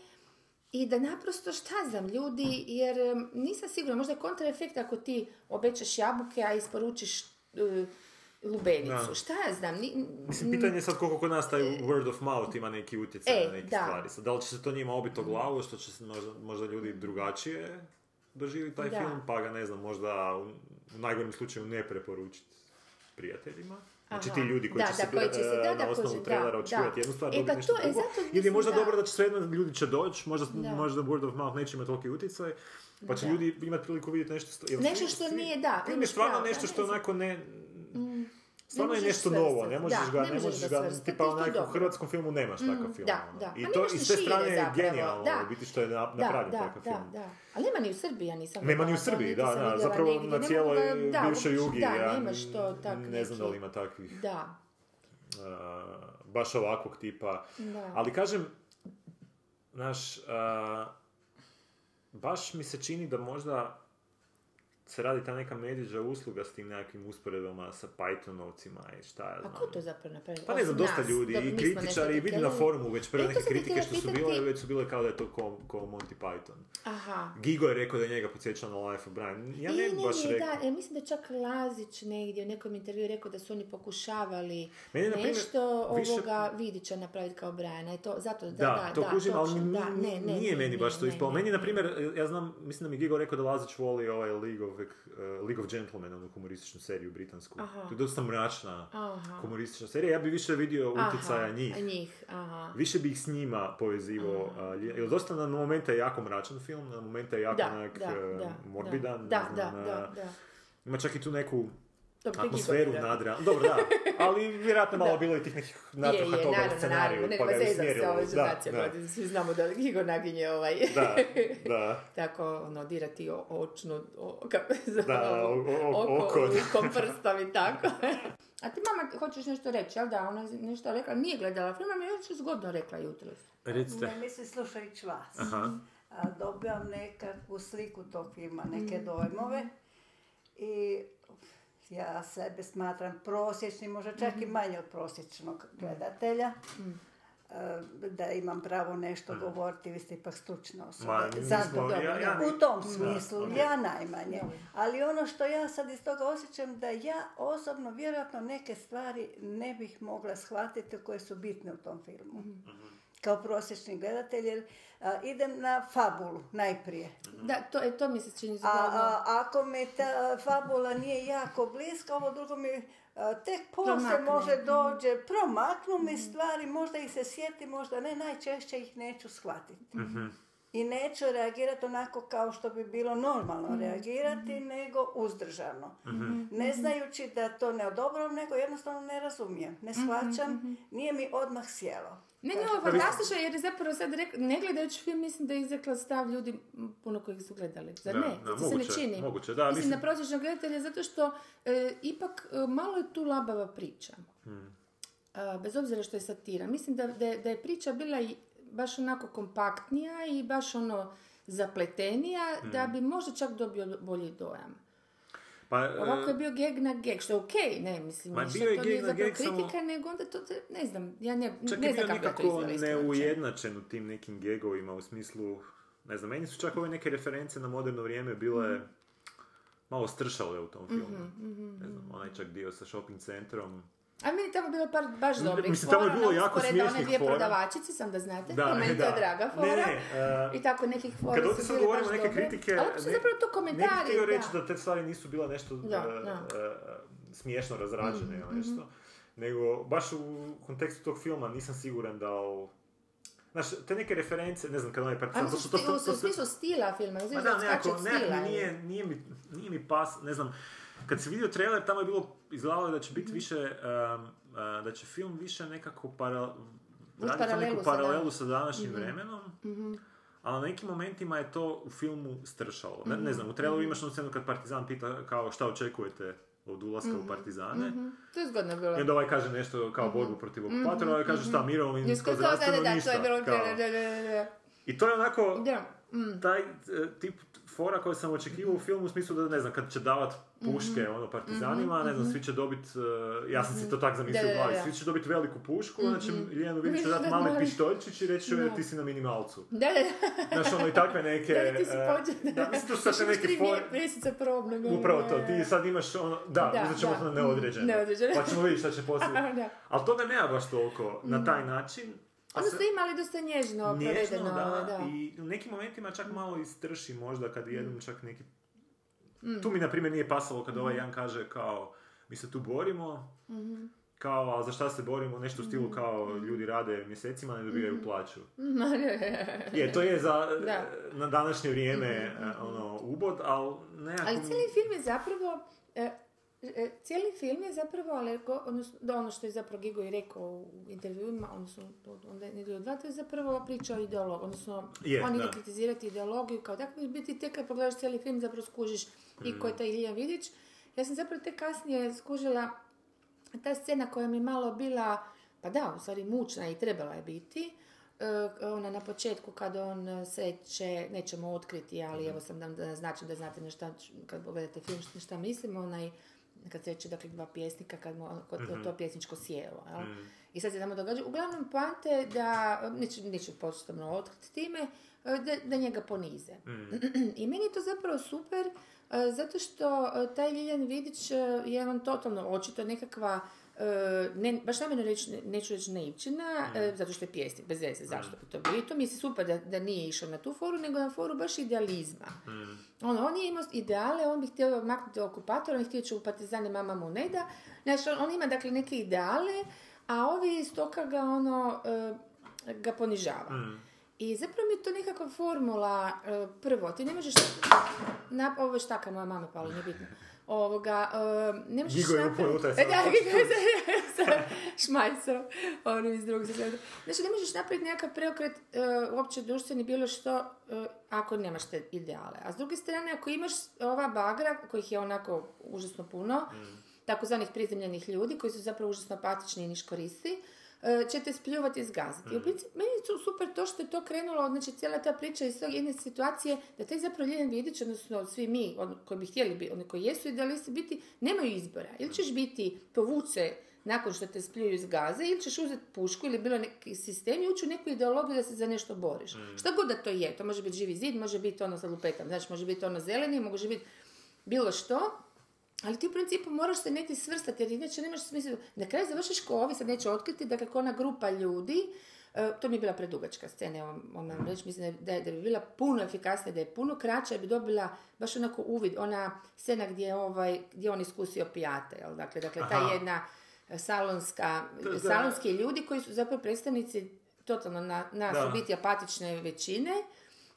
i da naprosto šta znam ljudi, jer nisam sigurna, možda je kontraefekt ako ti obećaš jabuke, a isporučiš e, lubenicu. Da. Šta ja znam? Ni, Mislim, pitanje je sad koliko kod nas taj word of mouth ima neki utjecaj E, na neke da. stvari. Sad, da li će se to njima obiti o glavu, što će se možda, možda ljudi drugačije doživjeti taj Da. film, pa ga ne znam, možda u, u najgorem slučaju ne preporučiti prijateljima. Znači ti ljudi koji Da, će da, se, koji će se- e, da, na da, osnovu da, trailera očekivati jednu stvar, E, dobiti pa nešto to- e, drugo. zato Ili je možda da. dobro da će svejedno ljudi će doći, možda, Da. možda word of mouth neće imati toliki utjecaj, pa će Da. ljudi imati priliku vidjeti nešto... jer Nešto što nije, da, imaš stvarno nešto što onako ne... Stvarno je nešto novo, ne možeš Da, ga, ne možeš ga svrstati, tipa onako u hrvatskom filmu nemaš Mm, takav film. da, ono. da. I Pa to nemaš i ni s te strane je genijalno, da. u biti što je na- Da, napravljen da, takav da, film. da. Ali nema ni u Srbiji, ja nisam Nema ni u Srbiji, da, da, zapravo na cijeloj da, bivšoj jugi, Da, ja nemaš to tak ne znam da li ima takvih Da, baš ovakvog tipa. Da. Ali kažem, znaš, baš mi se čini da možda se radi ta neka medvjeđa usluga s tim nekakvim usporedbama sa Pythonovcima i šta ja A znam. ko to zapravo napravio? Pa ne znam, dosta nas, ljudi, i kritičari, i vidim na forumu već prve E, neke kritike što su bile, već su bile kao da je to ko, ko Monty Python. Aha. Gigo je rekao da je njega podsjeća na Life of Brian. Ja ne I, bi ne, baš ne, rekao. da, ja mislim da čak Lazić negdje u nekom intervju rekao da su oni pokušavali Meni nešto više- ovoga Vidića napraviti kao Briana. I to, zato, da, Da, da, to da, kužim, ali točno, ni- da, ne, ne, nije meni baš to ispalo. Meni, na primjer, ja znam, mislim da mi Gigo rekao da Lazić voli ovaj League of, uh, League of Gentlemen, onu humorističnu seriju britansku. Aha. To je dosta mračna Aha. humoristična serija. Ja bi više vidio Aha, utjecaja njih. njih, aha. Više bih s njima povezivao. Jer dosta na momente je jako mračan film, na momente je jako Da, onak da, e, da, morbidan. da, da, da. Ima čak i tu neku Dobro, atmosferu nadra. Dobro, da. Ali vjerojatno malo Da. bilo i tih nekih natruha toga u naravno, scenariju, pa ga je se, Da, da. svi znamo da Gigo naginje ovaj... Da, da. [LAUGHS] tako, ono, dirati o, očnu, o, zove, Da, o- o- oko, oko. rukom, prstom i tako. [LAUGHS] A ti mama hoćeš nešto reći, jel da? Ona je nešto rekla, nije gledala film, ali je još zgodno rekla jutros. Recite. Ne mislim slušajući vas. Aha. A, dobivam nekakvu sliku tog filma, neke Mm. dojmove. I ja sebe smatram prosječnim, možda čak Mhm. i manje od prosječnog gledatelja. Mm. E, Da imam pravo nešto govoriti, vi ste ipak stručna osoba. Ma, Zato, smo- dobro, ja- ja- u tom smislu, ja najmanje. Ali ono što ja sad iz toga osjećam, da ja osobno vjerojatno neke stvari ne bih mogla shvatiti koje su bitne u tom filmu Mhm. kao prosječni gledatelj, jer idem na fabulu najprije. Da, to, e, to mi se čini A, zgodno. a ako mi ta fabula nije jako bliska, ovo drugo mi a, tek poslije Promakne. može Mhm. dođe, promaknu mi stvari, možda ih se sjeti, možda ne, najčešće ih neću shvatiti. Mhm. I neću reagirati onako kao što bi bilo normalno Mhm. reagirati, nego uzdržano. Mhm. Ne znajući da to ne odobram, nego jednostavno ne razumijem, ne Mhm, shvaćam, nije mi odmah sjelo. Ne, ne, ovo je fantastično jer je zapravo sad rekla, ne gledajući film, mislim da je izrekla stav ljudi puno kojih su gledali. Zar Da, ne? da, Zar se ne čini? moguće, da, mislim, mislim- na prosječnog gledatelja zato što e, ipak e, malo je tu labava priča. Hmm. A, bez obzira što je satira. Mislim da, da, je, da je priča bila i baš onako kompaktnija i baš ono zapletenija da Hmm. bi možda čak dobio bolji dojam. Pa, e, Ovako je bio geg na geg, što je okej, ne, mislim, Ma bio je to geg nije na zapravo geg, samo- kritika, nego onda to, ne znam, ja ne, Čak ne je znam bio kako ja to nekako izvela iskreno neujednačen u tim nekim gegovima u smislu, ne znam, meni su čak ove neke reference na moderno vrijeme bile Mhm. malo stršale u tom filmu. Mhm, mhm, Ne znam, onaj čak dio sa shopping centrom. A meni tamo bilo par baš dobrih mislim, tamo je fora, bilo na jako usporedbe one smiješnih dvije fora. prodavačice, sam da znate, Da, i meni to je draga Ne, fora. ne, e, I tako nekih fora Kad ovdje sad govorimo neke dobre. kritike, Ali ne- zapravo to ne komentari, bih htio reći da. da te stvari nisu bila nešto Da, e, da. e, smiješno razrađene Mhm, ili nešto. nego baš u kontekstu tog filma nisam siguran da u... Znaš, te neke reference, ne znam kad onaj partizan... Ali to u smislu stila filma, ne nekako, od nekako stila. nije, nije, mi, nije mi pas, ne znam, kad si vidio trailer, tamo je bilo, izgledalo da će Mhm. biti više, um, uh, da će film više nekako para, raditi paralelu neku sa paralelu sa današnjim Mhm. vremenom, Mhm. a na nekim momentima je to u filmu stršalo. Ne, ne Mhm. znam, u traileru Mhm. imaš onu scenu kad Partizan pita kao šta očekujete od ulaska u Mhm. Partizane. Mhm. To je zgodno bilo. I onda ovaj kaže nešto kao borbu protiv okupatora, ovaj kaže šta, Mhm. mirovinsko, da, zdravstveno, da, da, ništa. to je bilo, kao. da, da, da, da. I to je onako, Da, taj e, tip fora koji sam očekivao u filmu u smislu da ne znam, kad će davat puške Mhm. ono partizanima, Mhm, ne znam, mhm. svi će dobit, e, ja sam si to tak zamislio Da, u da, glavi, da. svi će dobiti veliku pušku, će Mhm. Ljiljanu Vidić dati Da, mali da. pištoljčić i reći Da. ti si na minimalcu. Da, da, Znaš, ono i takve neke... da, da, ti si e, pođe. da, mislim, to su sad neke fore... mjeseca probnog. Upravo to, ti sad imaš ono, da, Da, uzet ćemo da. to na neodređeno. Neodređeno. Pa ćemo vidjeti šta će poslije. [LAUGHS] Da. Ali toga nema baš toliko na Mm. taj način. se- ste imali dosta nježno Nježno, provedeno. da, da. i u nekim momentima čak malo istrši možda kad jednom čak neki... Mm. Tu mi, na primjer, nije pasalo kad ovaj jedan kaže kao, mi se tu borimo, Mhm. kao, a za šta se borimo, nešto u stilu kao, ljudi rade mjesecima, ne dobijaju plaću. Ma, [LAUGHS] ne. Je, to je za, Da. na današnje vrijeme, Mhm, e, ono, ubod, ali nekako... Ali cijeli film je zapravo... e, e, cijeli film je zapravo, ali odnosno, da ono što je zapravo Gigo i rekao u intervjuima, odnosno onda je nedelju dva, to je zapravo priča o ideologiji, odnosno Je, on ide da. kritizirati ideologiju kao tako, biti tek kad pogledaš cijeli film zapravo skužiš i Mm. ko je taj Ilija Vidić. Ja sam zapravo tek kasnije skužila ta scena koja mi je malo bila, pa da, u stvari mučna i trebala je biti, e, ona na početku kad on e, sreće, nećemo otkriti, ali evo sam da da naznačim da znate na šta, kad pogledate film, šta, mislim, onaj, kad sreće dakle dva pjesnika, kad mu Mhm. to pjesničko sjelo, jel? Mm. I sad se tamo događa. Uglavnom, poanta je da, neću, neću otkriti time, e, da, da njega ponize. [CLEARS THROAT] I meni je to zapravo super, zato što e, taj Ljiljan Vidić e, je on totalno očito nekakva e, ne, baš namjerno reći, ne- neću reći naivčina, e, zato što je pjesnik, bez veze, zašto bi to bilo. I to mi se super da, da nije išao na tu foru, nego na foru baš idealizma. Ono, on je imao ideale, on bi htio maknuti okupatora, on je htio će u partizane mama mu ne da. Znači, on, on ima dakle neke ideale, a ovi iz toga ga ono, e, ga ponižava. I zapravo mi je to nekakva formula, e, prvo, ti ne možeš, na, ovo je štaka moja mama pala, nije bitno. Ovoga, e, ne možeš Gigo je E, da. Gigo [LAUGHS] je sa, šmajcom, onim iz drugog svijeta. Znači, ne možeš napraviti nekakav preokret e, uopće društveni bilo što ako nemaš te ideale. A s druge strane, ako imaš ova bagra, kojih je onako užasno puno, takozvanih prizemljenih ljudi koji su zapravo užasno apatični i niškoristi, e, će te spljuvati i zgaziti. I u principu, meni je super to što je to krenulo, znači cijela ta priča iz tog jedne situacije, da taj zapravo Ljiljana Vidić, odnosno svi mi, on, koji bi htjeli biti, oni koji jesu idealisti biti, nemaju izbora. Ili ćeš biti povuce nakon što te spljuju iz gaze, ili ćeš uzeti pušku ili bilo neki sistem i ući u neku ideologiju da se za nešto boriš. Šta god da to je, to može biti živi zid, može biti ono sa lupetam, znači može biti ono zeleni, može biti bilo što, ali ti u principu moraš se negdje svrstati, jer inače nemaš smisla. Na kraju završiš ko ovi, sad neću otkriti, dakle ko ona grupa ljudi, e, to mi je bila predugačka scena, evo moram reći, mislim da, je, da bi bila puno efikasnija, da je puno kraća, da bi dobila baš onako uvid, ona scena gdje, je ovaj, gdje je on iskusio pijate, jel? Dakle, dakle ta Aha. jedna salonska, Da, da. salonski ljudi koji su zapravo predstavnici totalno na, nas Da. u biti apatične većine,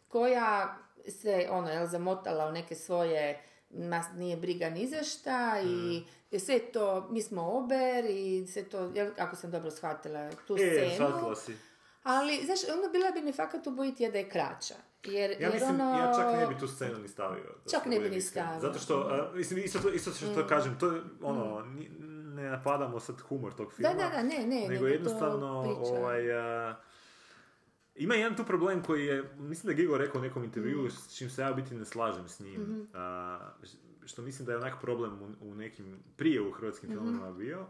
koja se ono, jel, zamotala u neke svoje nas nije briga ni za šta i Mm. sve to, mi smo ober i sve to, jel, ako sam dobro shvatila tu E, scenu. si. Ali, znaš, ono bila bi mi fakat ubojitija da je kraća. Jer, Ja jer mislim, ono... ja čak ne bi tu scenu ni stavio. Čak ne bi ni stavio. Zato što, a, mislim, isto, to, isto što to Mm. kažem, to je, ono, ni- ne napadamo sad humor tog filma. Da, da, da, ne, ne, Nego nego jednostavno, ovaj, a, ima jedan tu problem koji je, mislim da je Gigo rekao u nekom intervju, Mhm. s čim se ja u biti ne slažem s njim. Mhm. A, što mislim da je onak problem u, u nekim, prije u hrvatskim Mhm. filmovima bio.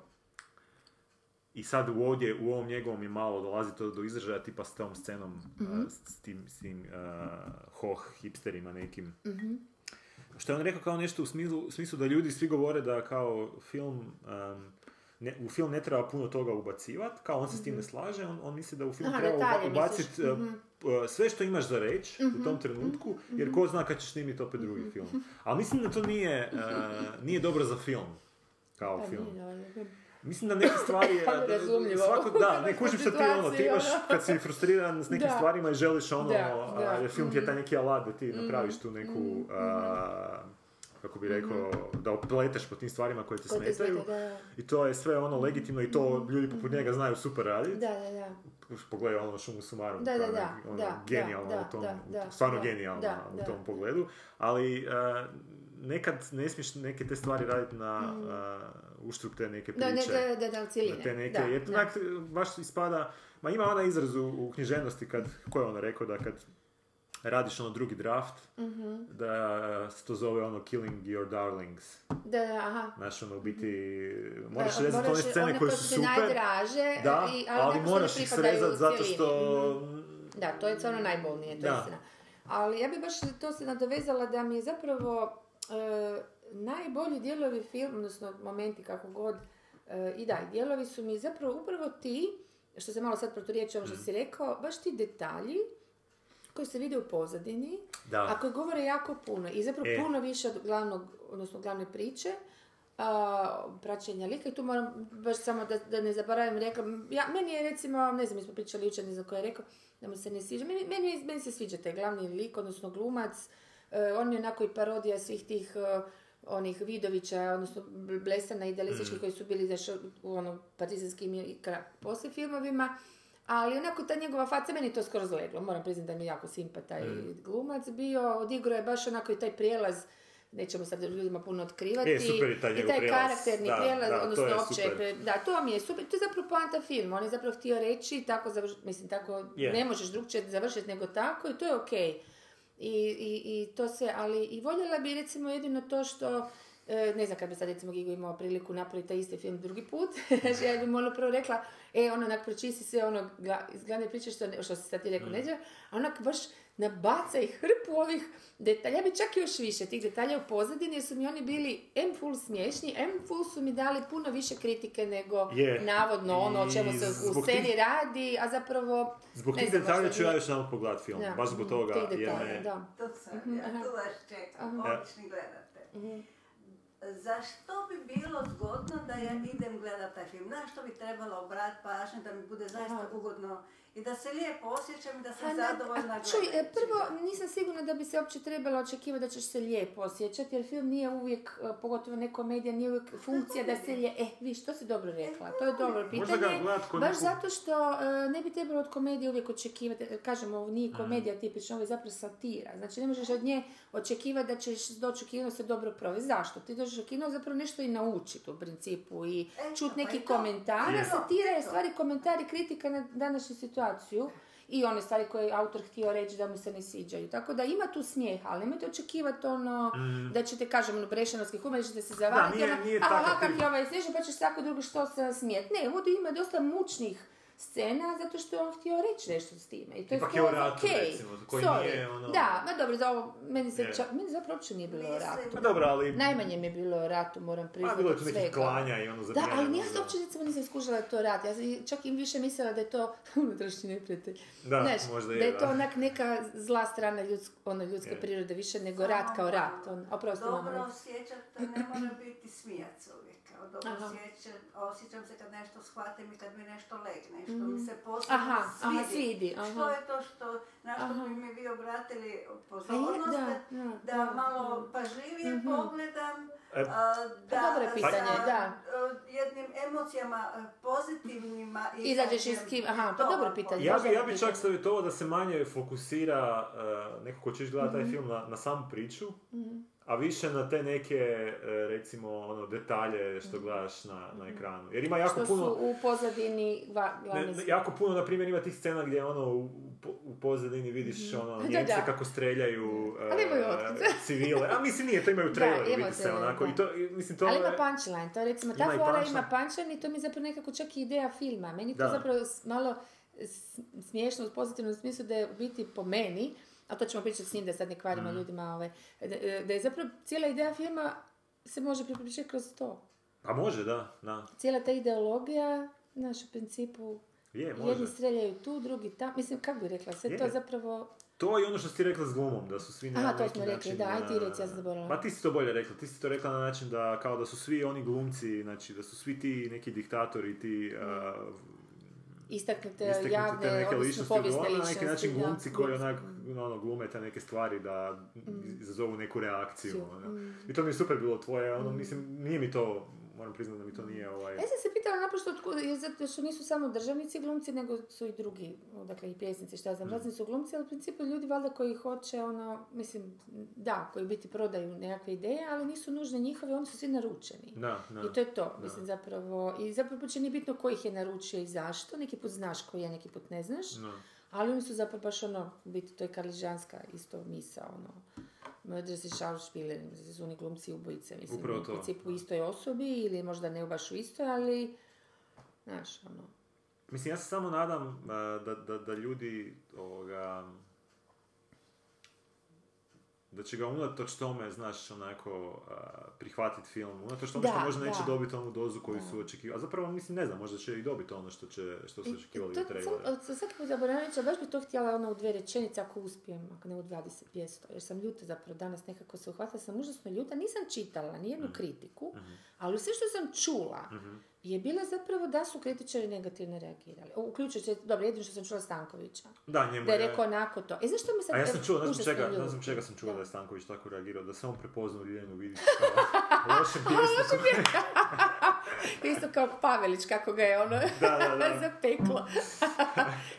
I sad u ovdje, u ovom njegovom je malo dolazi to do izražaja, tipa s tom scenom, Mhm. a, s tim, s tim a, hoh hipsterima nekim. Mhm. Što je on rekao kao nešto u smislu, u smislu da ljudi svi govore da kao film, um, ne, u film ne treba puno toga ubacivati, kao on se s tim ne slaže, on, on misli da u film Aha, treba ubaciti misliš, mhm. sve što imaš za reći Mhm, u tom trenutku, mhm, jer mhm. ko zna kad ćeš snimiti opet drugi film. Ali mislim da to nije, uh, nije dobro za film, kao Pa film. nije, Mislim da neke stvari... [LAUGHS] Da- razumljivo. Svako, da, ne [LAUGHS] kužim što ti ono, ti imaš, ono. kad si frustriran s nekim Da. stvarima i želiš ono, Da, a, da. jer film ti je taj Mhm. neki alat da ti napraviš tu neku, Mhm. a, kako bi rekao, da opleteš po tim stvarima koje te Koje te smetaju. smeta, da, da. I to je sve ono legitimno i to ljudi poput njega znaju super raditi. Da, da, da. Pogledaj ono šumu sumarum. Da, da, da, ono, da, genijalno da, u tom, da, da, stvarno da, genijalno da, u da. tom pogledu. Ali a, nekad ne smiješ neke te stvari raditi na Mhm. a, uštrb te neke Da, priče. da, da, da, cijeline. Na te neke, Da, jer da. baš ispada, ma ima onaj izraz u, u književnosti kad, ko je ono rekao da kad radiš ono drugi draft, Mhm. da se to zove ono killing your darlings. Da, da, aha. Znaš, ono, u biti, moraš Da, rezati one scene koje su super. najdraže, da, i- ali ali moraš ih srezati zato što... Mhm. Da, to je stvarno najbolnije, to je istina. Ali ja bi baš to se nadovezala da mi je zapravo e, najbolji dijelovi film, odnosno momenti kako god, e, i da, dijelovi su mi zapravo upravo ti, što se malo sad proturječi ono što si rekao, baš ti detalji koji se vide u pozadini, Da. a koji govore jako puno. I zapravo E. puno više od glavnog, odnosno glavne priče, a, praćenja lika. I tu moram baš samo da, da ne zaboravim rekla, ja, meni je recimo, ne znam, mi smo pričali jučer, ne znam ko je rekao, da mu se ne sviđa, meni, meni, meni se sviđa taj glavni lik, odnosno glumac, e, on je onako i parodija svih tih e, onih Vidovića, odnosno Bl- Blesana idealističkih koji su bili znaš, u ono partizanskim i kra- poslije filmovima, ali onako ta njegova faca, meni to skoro zleglo, moram priznati da mi je jako simpa taj glumac bio, odigrao je baš onako i taj prijelaz, nećemo sad ljudima puno otkrivati, Je, super je taj i taj prijelaz. karakterni Da, prijelaz, da, to odnosno je opće, super. da, to mi je super, to je zapravo poanta filma, on je zapravo htio reći, tako završ, mislim, tako Je. ne možeš drugčije završiti nego tako i to je okej. I, i, I to se, ali i voljela bi recimo jedino to što, ne znam kad bi sad recimo Gigo imao priliku napraviti taj isti film drugi put, [LAUGHS] znači ja bi ono prvo rekla, e, ono onak pročisti sve ono glavne priče što, ne- što si sad ti rekao, Mm. neđe, a onak baš nabaca i hrpu ovih detalja, ja bi čak još više tih detalja u pozadini, jer su mi oni bili M full smiješni, M full su mi dali puno više kritike nego Je. navodno ono o čemu se u sceni tih- radi, a zapravo... Zbog tih detalja ću ja još jedan pogledat film, Da, baš zbog mhm, toga, tih jer detalja, me... da. To sam, Mhm, ja aha. tu vas čekam, obični gledate. Mhm. Zašto bi bilo zgodno da ja idem gledat taj film? Na što bi trebalo obrat pažnju da mi bude zaista ugodno i da se lijepo osjećam i da sam ne- zadovoljna a Čuj, e, gledajući prvo, nisam sigurna da bi se uopće trebala očekivati da ćeš se lijepo osjećati, jer film nije uvijek, e, pogotovo ne komedija, nije uvijek funkcija da se lije... E, viš, to si dobro rekla, to je dobro pitanje. Baš zato što e, ne bi trebalo od komedije uvijek očekivati, e, kažemo, ovo nije komedija tipično, ovo je zapravo satira. Znači, ne možeš od nje očekivati da ćeš doći u kino se dobro provesti. Zašto? Ti dođeš u kino zapravo nešto i naučiti u principu i Eto, čut pa neki komentar. Satira je stvari komentar i kritika na današnju situaciju i one stvari koje je autor htio reći da mu se ne sviđaju. Tako da ima tu smijeha, ali nemojte očekivati ono da ćete, kažem, ono brešenovski humor, da ćete se zavariti, nije- nije kak tip. je ovaj smiješan, pa će svako drugo što se smijeti. Ne, ovdje ima dosta mučnih scena zato što je on htio reći nešto s time. I to Ipak je je o ratu, okej. recimo, koji Sorry. nije ono- Da, ma dobro, za ovo, meni, se Je. čak, meni zapravo uopće nije bilo o ratu. Pa dobro, ali... Najmanje mi je bilo o ratu, moram Pa priznati. bilo je tu nekih klanja i ono Da, zabijanja. ali ja sam uopće recimo nisam skužila da je to rat. Ja sam čak i više mislila da je to [LAUGHS] unutrašnji neprijatelj. Da, Znaš, možda da je, je to da. onak neka zla strana ljudsk, ono, ljudske Je. prirode više nego rat kao rat. On, oprosti, Dobro osjećam, to ne mora biti smijac Kao dobro Aha. osjećam, osjećam se kad nešto shvatim i kad mi nešto legne, što mi se posebno Mhm. Aha, aha, svidi. svidi, Što aha. je to što, na što Aha. bi mi vi obratili pozornost, da, da, da, da malo pažljivije Mhm. pogledam, E, a, da dobro je pitanje, sa, da. jednim emocijama a, pozitivnima Izađeš iz kim, aha, pa dobro pitanje. Ja bi, ja bi čak savjetovao da se manje fokusira uh, neko ko ćeš gledati taj film na, na samu priču, a više na te neke, e, recimo, ono, detalje što gledaš na, na ekranu. Jer ima jako Mhm. Što puno... su u pozadini gla, Ne, glavne ne, jako puno, na primjer, ima tih scena gdje ono u, u pozadini vidiš ono, [LAUGHS] Da, Njemce da. kako streljaju otkud. [LAUGHS] civile. A mislim nije, to imaju trailer, ima vidi se onako. da. I to, mislim, to Ali ima punchline, to recimo, ta fora ima punchline i to mi je zapravo nekako čak i ideja filma. Meni to Da. zapravo malo smiješno u pozitivnom smislu da je u biti po meni, a to ćemo pričati s njim da sad ne kvarimo Mhm. ljudima, ovaj, da, da je zapravo cijela ideja filma se može pripričati kroz to. A može, da, da. Cijela ta ideologija, znaš, u principu, Je, može. Jedni streljaju tu, drugi tam. Mislim, kako bi rekla, sve Je. to zapravo... To je ono što si rekla s glumom, da su svi na Aha, to smo rekli, način, da, aj ti a, reci, ja sam zaboravila. Pa ti si to bolje rekla, ti si to rekla na način da kao da su svi oni glumci, znači da su svi ti neki diktatori, ti a, Istaknute, istaknute te javne, neke odnosno ličnosti, povijesne uglavnom na ličnosti. neki način da, glumci koji onak, ono, glume te neke stvari da izazovu neku reakciju. Ciju, ono. mm. I to mi je super bilo tvoje, ono, mislim, nije mi to, moram priznati da mi to nije ovaj... Ja sam se pitala naprosto jer zato što nisu samo državnici glumci, nego su i drugi, dakle i pjesnici, šta ja znam, razni su glumci, ali u principu ljudi valjda koji hoće, ono, mislim, da, koji biti prodaju nekakve ideje, ali nisu nužne njihove, oni su svi naručeni. Da, da. I to je to, da. mislim, zapravo, i zapravo uopće nije bitno ko ih je naručio i zašto, neki put znaš koji je, neki put ne znaš, Da. ali oni su zapravo baš ono, biti, to je karližanska isto misa, ono, Mrdre se Schauspieler, su oni glumci ubojice, mislim, Upravo u to. principu u istoj osobi ili možda ne baš u istoj, ali, znaš, ono, Mislim, ja se samo nadam da, da, da ljudi ovoga, da će ga unatoč tome, znaš, onako, prihvatiti film, unatoč tome što Da, možda neće da. dobiti onu dozu koju su očekivali. A zapravo, mislim, ne znam, možda će i dobiti ono što, će, što su očekivali u traileru. sam, zaboravim reći, a baš bi to htjela ono u dvije rečenice ako uspijem, ako ne u 20 pjesto, jer sam ljuta zapravo danas nekako se uhvatila, sam užasno ljuta, nisam čitala nijednu kritiku, ali sve što sam čula je bila zapravo da su kritičari negativno reagirali. Uključujući, dobro, jedino što sam čula Stankovića. Da, njemu Da je rekao onako to. E, zašto mi sad... A ja sam ne znam užasno čega, ne znam čega sam čuo da, Da. je Stanković tako reagirao, da se on prepoznao Ljiljanu Vidić kao [LAUGHS] lošem pjesniku. [LAUGHS] Isto kao Pavelić, kako ga je ono Da, da, da. [LAUGHS] zapeklo.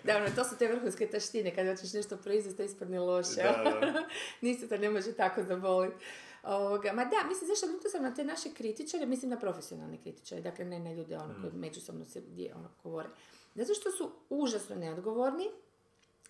da, ono, to su te vrhunske taštine, kada hoćeš nešto proizvesti, to ispadne loše. Da, da. To ne može tako zaboliti. Ovoga, ma da, mislim, zašto ljuta sam na te naše kritičare, mislim na profesionalne kritičare, dakle ne na ljude ono, koji međusobno se gdje, ono, govore. Zato što su užasno neodgovorni,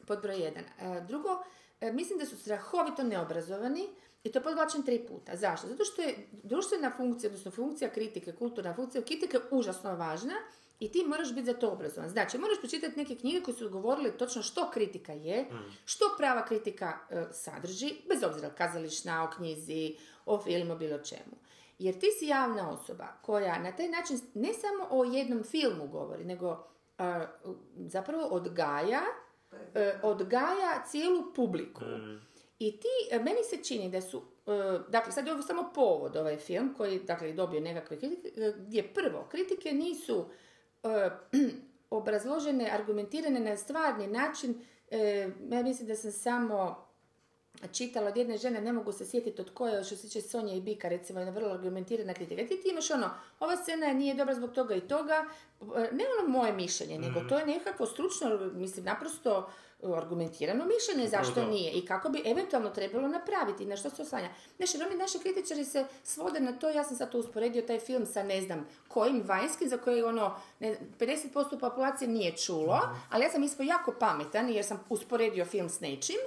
pod broj jedan. E, drugo, e, mislim da su strahovito neobrazovani i to podvlačim tri puta. Zašto? Zato što je društvena funkcija, odnosno funkcija kritike, kulturna funkcija kritike užasno važna i ti moraš biti za to obrazovan. Znači, moraš pročitati neke knjige koje su govorile točno što kritika je, što prava kritika e, sadrži, bez obzira kazališna, o knjizi, o filmu, bilo čemu. Jer ti si javna osoba koja na taj način ne samo o jednom filmu govori, nego a, zapravo odgaja e, odgaja cijelu publiku. I ti, e, meni se čini da su, e, dakle sad je ovo samo povod ovaj film koji dakle, je dobio nekakve kritike, e, gdje prvo, kritike nisu e, [CLEARS THROAT] obrazložene, argumentirane na stvarni način. E, ja mislim da sam samo čitala od jedne žene, ne mogu se sjetiti od koje, što se tiče Sonje i Bika, recimo, jedna vrlo argumentirana kritika. Ti, ti imaš ono, ova scena nije dobra zbog toga i toga, e, ne ono moje mišljenje, nego to je nekakvo stručno, mislim, naprosto e, argumentirano mišljenje zašto to. nije i kako bi eventualno trebalo napraviti, na što se oslanja. Znaš, jer oni naši kritičari se svode na to, ja sam sad to usporedio taj film sa ne znam kojim vanjskim, za koje ono, ne, 50% populacije nije čulo, ali ja sam ispao jako pametan jer sam usporedio film s nečim,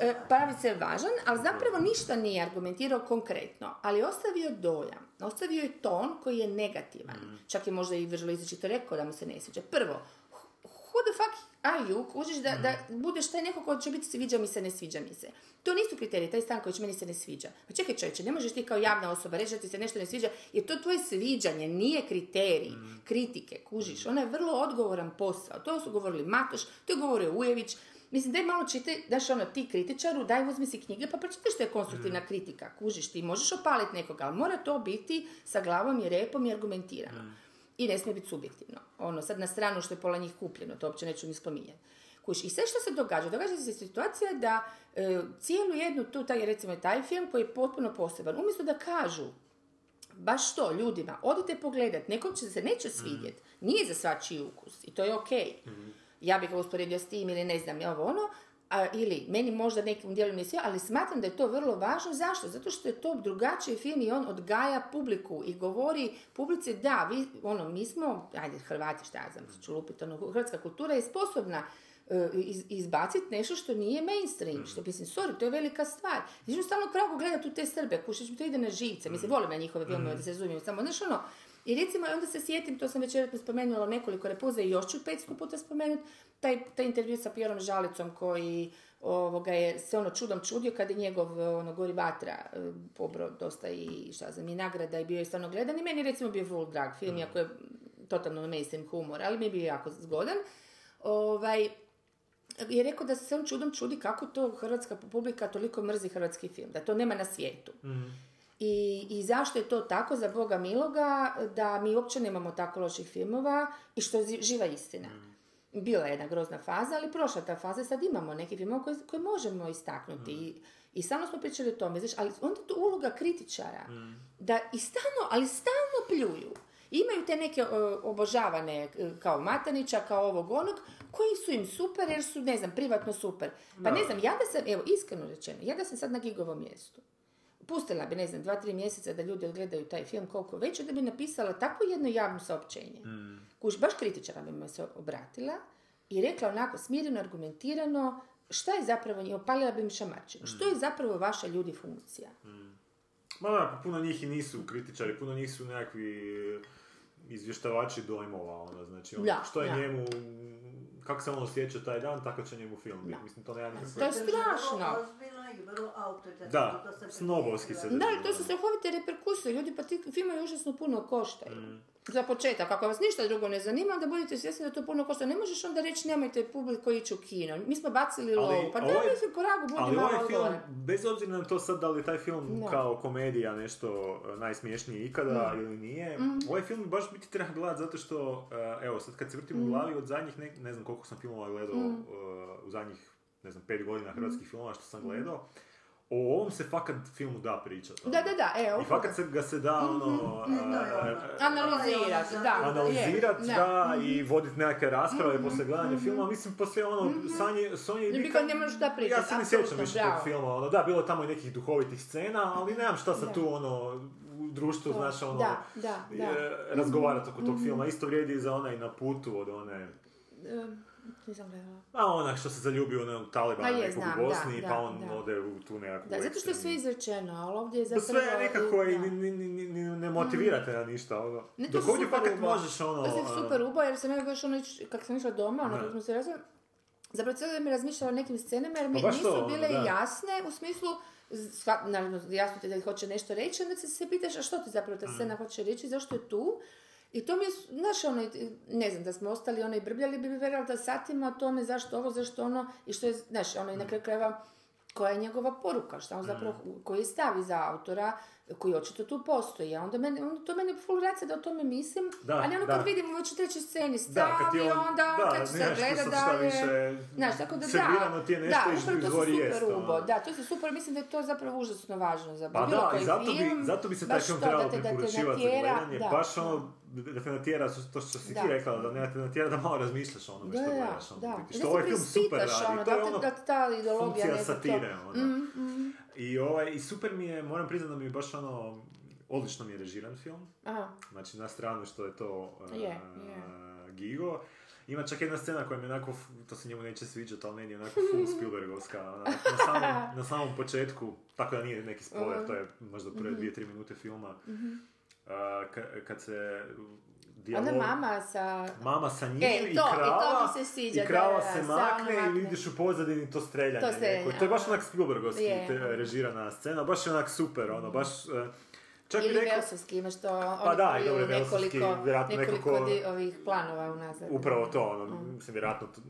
E, pravi se važan, ali zapravo ništa nije argumentirao konkretno, ali ostavio dojam, ostavio je ton koji je negativan. Čak je možda i vrlo izričito rekao da mu se ne sviđa. Prvo, who the fuck are you, kužiš da, da budeš taj neko ko će biti sviđa mi se, ne sviđa mi se. To nisu kriteriji, taj Stanković meni se ne sviđa. Pa čekaj čovječe, ne možeš ti kao javna osoba reći da ti se nešto ne sviđa, jer to tvoje sviđanje nije kriterij kritike, kužiš. Ona je vrlo odgovoran posao. To su govorili Matoš, to je govorio Ujević, Mislim, daj malo čitaj, daš ono, ti kritičaru, daj uzmi si knjige pa pročitaj što je konstruktivna kritika. Kužiš, ti možeš opaliti nekoga, ali mora to biti sa glavom i repom i argumentirano. I ne smije biti subjektivno. Ono, sad na stranu što je pola njih kupljeno, to uopće neću ni spominjati. Kuš, i sve što se događa, događa se situacija da e, cijelu jednu tu, taj, recimo taj film koji je potpuno poseban, umjesto da kažu baš to ljudima, odite pogledat, nekom će se neće svidjet, nije za svačiji ukus i to je ok. Ja bih ga usporedio s tim ili ne znam, je ovo ono, a, ili meni možda nekim dijelom ne svija, ali smatram da je to vrlo važno. Zašto? Zato što je to drugačiji film i on odgaja publiku i govori publici da, vi, ono, mi smo, ajde, Hrvati, šta ja znam, ću lupiti, ono, hrvatska kultura je sposobna e, iz, izbaciti nešto što nije mainstream, što mislim, sorry, to je velika stvar. Znači, stalno kragu gledati u te Srbe, kušić mi to ide na živce, mislim, volim ja njihove filmove, da se razumijem, samo, znaš, ono, i recimo, onda se sjetim, to sam već vjerojatno spomenula nekoliko repuza i još ću 500 puta spomenuti, taj, taj intervju sa Pjerom Žalicom koji ovoga je se ono čudom čudio kad je njegov ono gori vatra e, pobro dosta i šta znam i nagrada i bio je stvarno gledan i meni recimo bio full drag film, iako je totalno mainstream humor, ali mi je bio jako zgodan. ovaj, je rekao da se on čudom čudi kako to hrvatska publika toliko mrzi hrvatski film, da to nema na svijetu. I, I zašto je to tako, za Boga miloga, da mi uopće nemamo tako loših filmova i što je živa istina. Bila je jedna grozna faza, ali prošla ta faza sad imamo neki filmova koje, koje možemo istaknuti. I, I stalno smo pričali o tome, znaš, ali onda je to uloga kritičara, da i stalno, ali stalno pljuju. Imaju te neke o, obožavane e, kao Matanića, kao ovog onog, koji su im super jer su, ne znam, privatno super. Pa ne znam, ja da sam, evo, iskreno rečeno, ja da sam sad na gigovom mjestu, pustila bi, ne znam, dva, tri mjeseca da ljudi odgledaju taj film koliko već, da bi napisala takvo jedno javno saopćenje. Kuš, baš kritičara bi me se obratila i rekla onako smireno, argumentirano, šta je zapravo, i opalila bi mi šamarčinu, što je zapravo vaša ljudi funkcija? Ma da, pa puno njih i nisu kritičari, puno njih su nekakvi izvještavači dojmova, ono, znači, ono, Da, što je da. njemu, kako se on osjeća taj dan, tako će njemu film biti. Mislim, to nema nikakve... To je strašno. I vrlo. Da, to sam snobovski se. Da, to su strahovite reperkusije. Ljudi pa ti filmovi užasno puno koštaju. Mm. Za početak, ako vas ništa drugo ne zanima, onda budete svjesni da to puno košta. Ne možeš onda reći nemojte publiko ići u kino. Mi smo bacili Ali lovu. Pa da, ovaj- mislim, po ragu budi Ali malo ovaj film, gore. bez obzira na to sad da li je taj film Da. kao komedija nešto e, najsmješniji ikada ili nije, Mm. ovaj film baš biti treba gledat zato što, e, evo sad kad se vrtim u Mm. glavi od zadnjih, ne, ne znam koliko sam filmova gledao e, u zadnjih, ne znam, pet godina hrvatskih Mm. filmova što sam gledao, o ovom se fakat filmu da pričat. ono. Da, da, da, evo. I fakat se ga se da ono... E, ono. e, Analizirati, da. analizirat, je, da, i voditi nekakve rasprave Mhm, poslije gledanja filma, mislim, poslije ono, Sanje, Sonja i Vika, ne možeš šta pričat, Ja se ne sjećam više tog filma, ono, da, bilo je tamo i nekih duhovitih scena, ali nemam šta Da. tu, ono, u društvu, znaš, ono, Da, da, da. razgovarati oko tog Mhm. filma. Isto vrijedi i za onaj na putu od one, nisam gledala. a onak što se zaljubio ono, u Talibana Pa je, nekog u Bosni, da, pa on da. ode u tu nekakvu Da, zato što je sve izrečeno, ali ovdje je Pa zapravo... sve je nekako i ni, ni, ni, ne motivirate na ništa, ono. Ne, Dok ovdje fakat možeš, ono... To se a, super ubo, jer sam ja baš ono, kako sam išla doma, ono, kako smo se razvili, zapravo cijelo vrijeme razmišljala o nekim scenama, jer mi Pa nisu to, ono, bile da. jasne, u smislu, naravno, jasno ti da hoće nešto reći, onda se se pitaš, a što ti zapravo Mm. ta scena hoće reći, zašto je tu? I to mi je, znaš, ono, ne znam, da smo ostali ono i brbljali bi vjerovali da satima o tome zašto ovo, zašto ono, i što je, znaš, ono, i Mm. na kraju krajeva, koja je njegova poruka, šta on zapravo, koji je stav iza autora, koji očito tu postoji, a onda, mene, onda to mene full raca da o tome mislim, Da, ali ono da. kad vidimo već u trećoj sceni Da, stav i on, onda da, kad se nemaš tu gleda dalje... Znaš, tako da da, ti je nešto da, upravo to su super jest, ubo, ono. da, to su super, mislim da je to zapravo užasno važno za Pa bilo da, koji zato bi, film, zato bi se taj film trebalo da te- da te preporučivati za natjera, gledanje, da, baš ono, da te natjera, to što si Da. ti rekla, da ne te natjera da malo razmišljaš o onome Da, što da, gledaš. ono, da. Da Što se ovaj film super radi, ono, to je ono da ta ideologija funkcija satire, ono. I, ovaj, I super mi je, moram priznati da mi je baš ono, odlično mi je režiran film. Aha. Znači, na stranu što je to uh, Je, je. Gigo. Ima čak jedna scena koja mi je onako, to se njemu neće sviđati, ali meni je onako full [LAUGHS] Spielbergovska. Ona, na, samom, na samom početku, tako da nije neki spoiler, Mhm. to je možda prve dvije, tri minute filma. Mhm. Uh, ka- kad se Ona dijalog... mama sa... Mama sa njim E, i to, i to krava, mi se sviđa, i krava da, se da, makne se i makne. vidiš u pozadini to streljanje. To streljanje, neko. To je baš onak Spielbergovski te- režirana scena, baš je onak super, ono, baš... uh, Čak Ili rekao, Velsovski, imaš to, Pa oni da, i dobro, nekoliko, nekoliko nekako- di- ovih planova unazad. upravo to, ono, Mm. mislim, vjerojatno, to-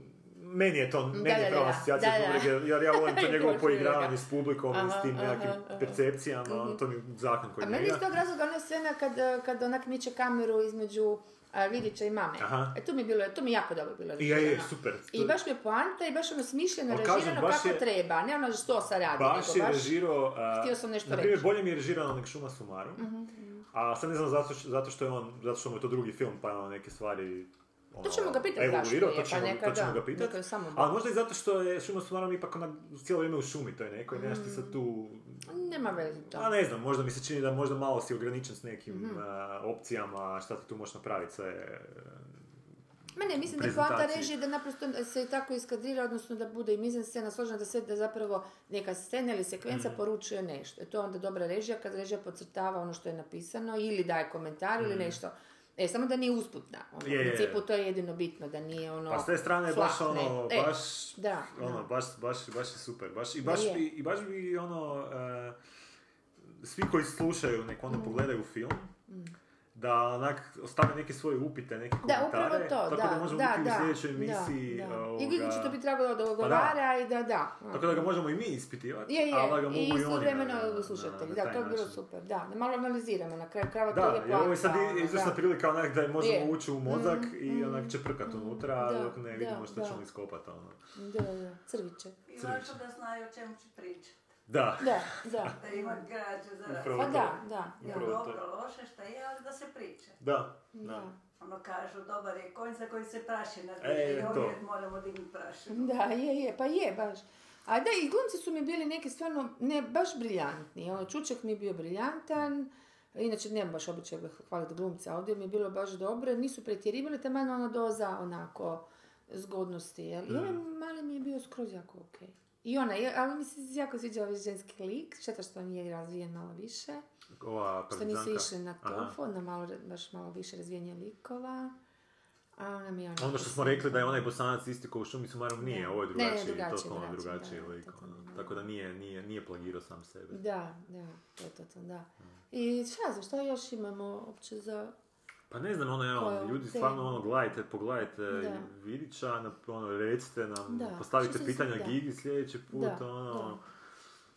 meni je to, meni da, je da. asocijacija publike, jer ja volim to [LAUGHS] njegovo poigravanje s publikom i s Aha, tim nekakvim aha, aha. percepcijama, ono, to mi je zakon koji A meni iz tog razloga ona scena kad, kad onak miče kameru između a, Vidića i mame. Aha. E, to mi je bilo, to mi jako dobro bilo I je, je, super. I baš mi je poanta i baš ono smišljeno, kažem, režirano kako je- treba, ne ono što sa radi, Baš nego je baš... režirao, a, Htio sam nešto na primjer, reći. bolje mi je režirano nek Šuma Sumarum, Mhm. a sad ne znam zato što, zato što je on, zato što mu je to drugi film, pa je on neke stvari ono, To ćemo ga pitati zašto je, to pa ćemo, neka to ćemo da, ga pitati. je samo Ali možda i zato što je Šuma Sumarum ipak onak cijelo vrijeme u šumi toj nekoj, nemaš ti sad tu Nema veze to. A ne znam, možda mi se čini da možda malo si ograničen s nekim Mhm. a, opcijama, šta ti tu možeš napraviti, sve... Ma ne, mislim da je poanta režije da naprosto se tako iskadrira, odnosno da bude i mizan scena složena, da sve da zapravo neka scena ili sekvenca Mm. poručuje nešto. E to je onda dobra režija kad režija podcrtava ono što je napisano ili daje komentar ili Mm. nešto. E, samo da nije usputna. Ono, Je, u principu to je jedino bitno, da nije ono... Pa s te strane je baš ono, E, baš, da, ono, da. baš, baš, baš je super. Baš, i, baš bi, I baš bi ono, e, svi koji slušaju, nek ono Mm. pogledaju film, da onak ostave neke svoje upite, neke Da, komentare, upravo to, tako da, da, možemo da, biti da, u sljedećoj da, emisiji. da. ovoga, I Gigu će to bi trebalo da odgovara i da, da. Tako da ga možemo i mi ispitivati, Je, je, ali da ga mogu i i oni. istovremeno na- na- slušatelji. Da, to bi bilo super. Da, da malo analiziramo na kraju krava to Da, je jer ovo je sad ono, izvrsna da. prilika onak da možemo Je. ući u mozak Mm, i mm, onak čeprkat unutra, Da, dok ne vidimo da, što da. ćemo iskopati. Ono. Da, da, crviće. I važno da znaju o čemu će pričati. Da. Da, [LAUGHS] da. Da ima građe za Pa da, da, to. dobro, loše, šta je, ali da se priča. Da, da. Ono kažu, dobar je konj za koji se prašina E, i to. uvijek moramo dignuti prašinu. Da, je, je, pa je baš. A da, i glumci su mi bili neki stvarno, ne, baš briljantni. Ono, Čuček mi je bio briljantan, inače nemam baš običaj hvaliti glumca, ovdje mi je bilo baš dobro, nisu pretjerivali, taman ona doza onako zgodnosti, jel? I ovaj mali mi je bio skroz jako okej. I ona, je, ali mi se jako sviđa ovaj ženski lik, šteta što nije razvijen malo više. Ova Što nisu išli na tofo, na malo, baš malo više razvijenje likova. A ona mi je onako Ono što smo rekli da je onaj bosanac isti ko u šumi sumarom nije, ovo je Ne, ne, drugačiji, drugačiji, totalno drugačiji, drugačiji da, lik. totalno, ono. Tako da nije, nije, nije plagirao sam sebe. Da, da, to, to, to, da. I šta znam, šta još imamo uopće za... Pa ne znam, ono, evo, Koju ljudi temu? stvarno, ono, gledajte, pogledajte Da. Vidića, ono, recite nam, Da, postavite što se pitanja da. Gigi sljedeći put, Da, ono, da.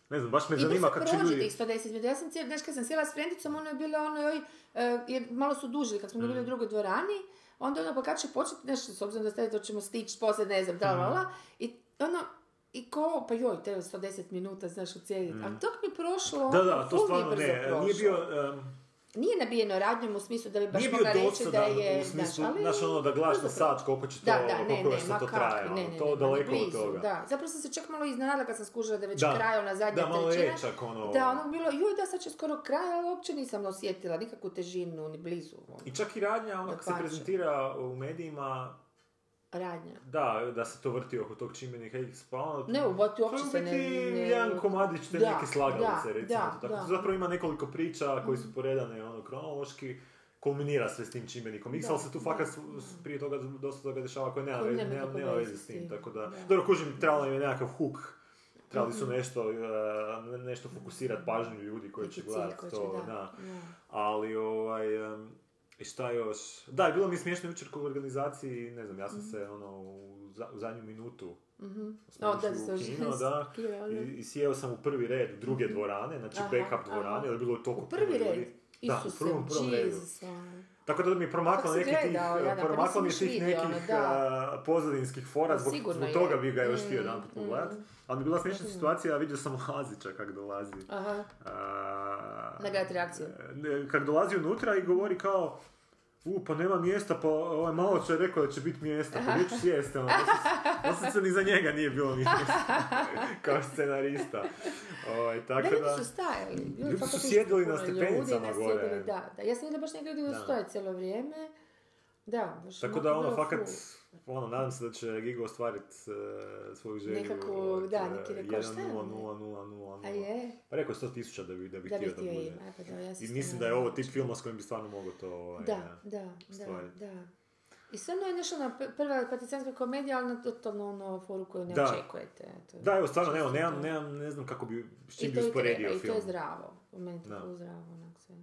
ne znam, baš me I zanima kako će prođe ljudi... tih 110 minuta. Ja sam cijel, znaš, kad sam sjela s frendicom, ono je bilo ono, joj, e, jer malo su dužili kad smo bili Mm. u drugoj dvorani, onda ono, pa kad će početi nešto, s obzirom da ste to ćemo stići poslije, ne znam, da, Mm. i ono, i ko, pa joj, te 110 minuta, znaš, ucijediti. Mm. Ali dok mi je prošlo, Da, ono, da, to mi je stvarno ne, prošlo. nije bio... em, Nije nabijeno radnjom u smislu da bi baš mogla reći da je... u smislu, ali znaš ono da gledaš na sat koliko će to, Da, da, ne, koliko ne, ma to traje, ne, ne, to ne, daleko blizu, od toga. Da, zapravo sam se čak malo iznenadila kad sam skužila da je već Da. kraj, ona zadnja Da, malo je trećina. čak ono- Da, ono bilo, joj da sad će skoro kraj, ali uopće nisam osjetila nikakvu težinu, ni blizu. ono, I čak i radnja, ono, kad se prezentira u medijima, radnja. da, da se to vrti oko tog čimbenika X, pa ono... Ne, u biti to uopće se ne- ne- jedan komadić te Da, neke slagalice, da, recimo. da, to tako. da. Zapravo ima nekoliko priča koji su poredane ono, kronološki, kulminira sve s tim čimbenikom X, ali se tu fakat s- prije toga dosta toga dešava koje nema, nema nema, nema veze s tim, tako da... da. Dobro, kužim, trebalo im je nekakav hook, trebali su nešto, e, nešto fokusirati pažnju ljudi koji će gledati to, da. Ali, ovaj, em, i šta još? Da, bilo mi je smiješno jučer u organizaciji, ne znam, ja sam se, ono, u, za- u zadnju minutu Mhm. smo O, da, u kino, da. i, i sjeo sam u prvi red druge dvorane, znači Aha, backup aha. dvorane, jer je bilo toliko U prvi red? ljudi. Da, u Isuse, prvom, prvom redu. Ono. Tako da mi je promaklo nekih tih? Pa promaklo mi tih vidio, nekih ono, pozadinskih fora, Pa zbog, sigurno zbog toga bi ga još htio Mm, jedan put mm. pogledat. Ali mi je bila smiješna situacija, vidio sam Lazića kak dolazi. Aha. A, Nagledati reakciju. ne, kak dolazi unutra i govori kao u, pa nema mjesta, pa ovaj malo će je rekao da će biti mjesta, pa gdje ću sjesti, ono, doslovce [LAUGHS] ni za njega nije bilo mjesta, [LAUGHS] kao scenarista. Ovaj, Da, tako ljudi da, su stajali. Ljudi su sjedili na ljudi, stepenicama gore. sjedili, Da, da. Ja sam vidjela baš neke ljudi Da. stoje cijelo vrijeme. Da, baš tako da ono, fakat, ono, nadam se da će Gigo ostvariti uh, svoju želju Nekakvu, od da, eh, neki rekord, šta je 1 on 0 0 0 A je? Pa rekao je 100 tisuća da bi, da bi Da bi htio da bude. ima, pa da, ja I mislim da je ovo tip filma s kojim bi stvarno mogao to ovaj, Da, eh, da, da, da. I stvarno je nešto ona prva partizanska komedija, ali na totalno ono foru koju ne Da. očekujete. eto. Da, evo, stvarno, evo, nemam, to. nemam, ne znam kako bi, s čim bi to usporedio treba, i to film. je zdravo. Po meni to je zdravo, onak sve.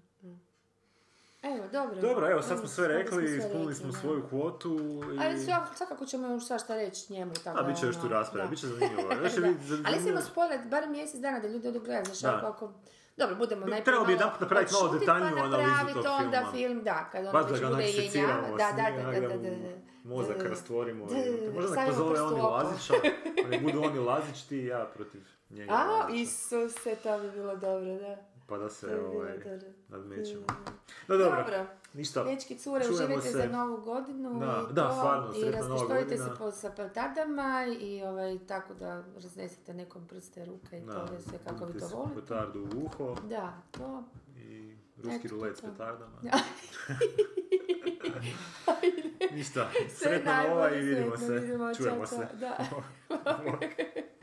Evo, dobro. Dobro, evo, sad smo sve rekli, ispunili smo svoju kvotu i... Ali svak- svakako ćemo još svašta reći njemu. Tako A, bit će još tu ono, rasprave, bit će zanimljivo. Još [LAUGHS] Da. zanimljivo. Ali smo barem mjesec dana da ljudi odu gledati, znaš, Da. ako, ako... Dobro, budemo najprije trebalo bi jedanput napraviti malo odšutit, detaljniju pa analizu tog onda filma. film, da, kad on Baš da već bude jenjava. Da, da, da, da, da da. Mozak rastvorimo. Možda nek pozove oni. Lazića, nek budu oni Lazić, ti i ja protiv njega. [LAUGHS] A. Isuse, to bi bilo dobro, da. Pa da se ovaj, nadmećemo. No dobro, Dobro. ništa. Dečki, cure, Čujemo uživajte se. za novu godinu Da, i da, to, stvarno, i se po, sa petardama i ovaj, tako da raznesete nekom prste, ruke i Da, to sve kako vi to volite. petardu u uho Da, to. i ruski rulet s petardama. [LAUGHS] Da. Ništa, Sve sretna nova i vidimo sretno, se. vidimo, Čujemo se. Da. [LAUGHS] [LAUGHS]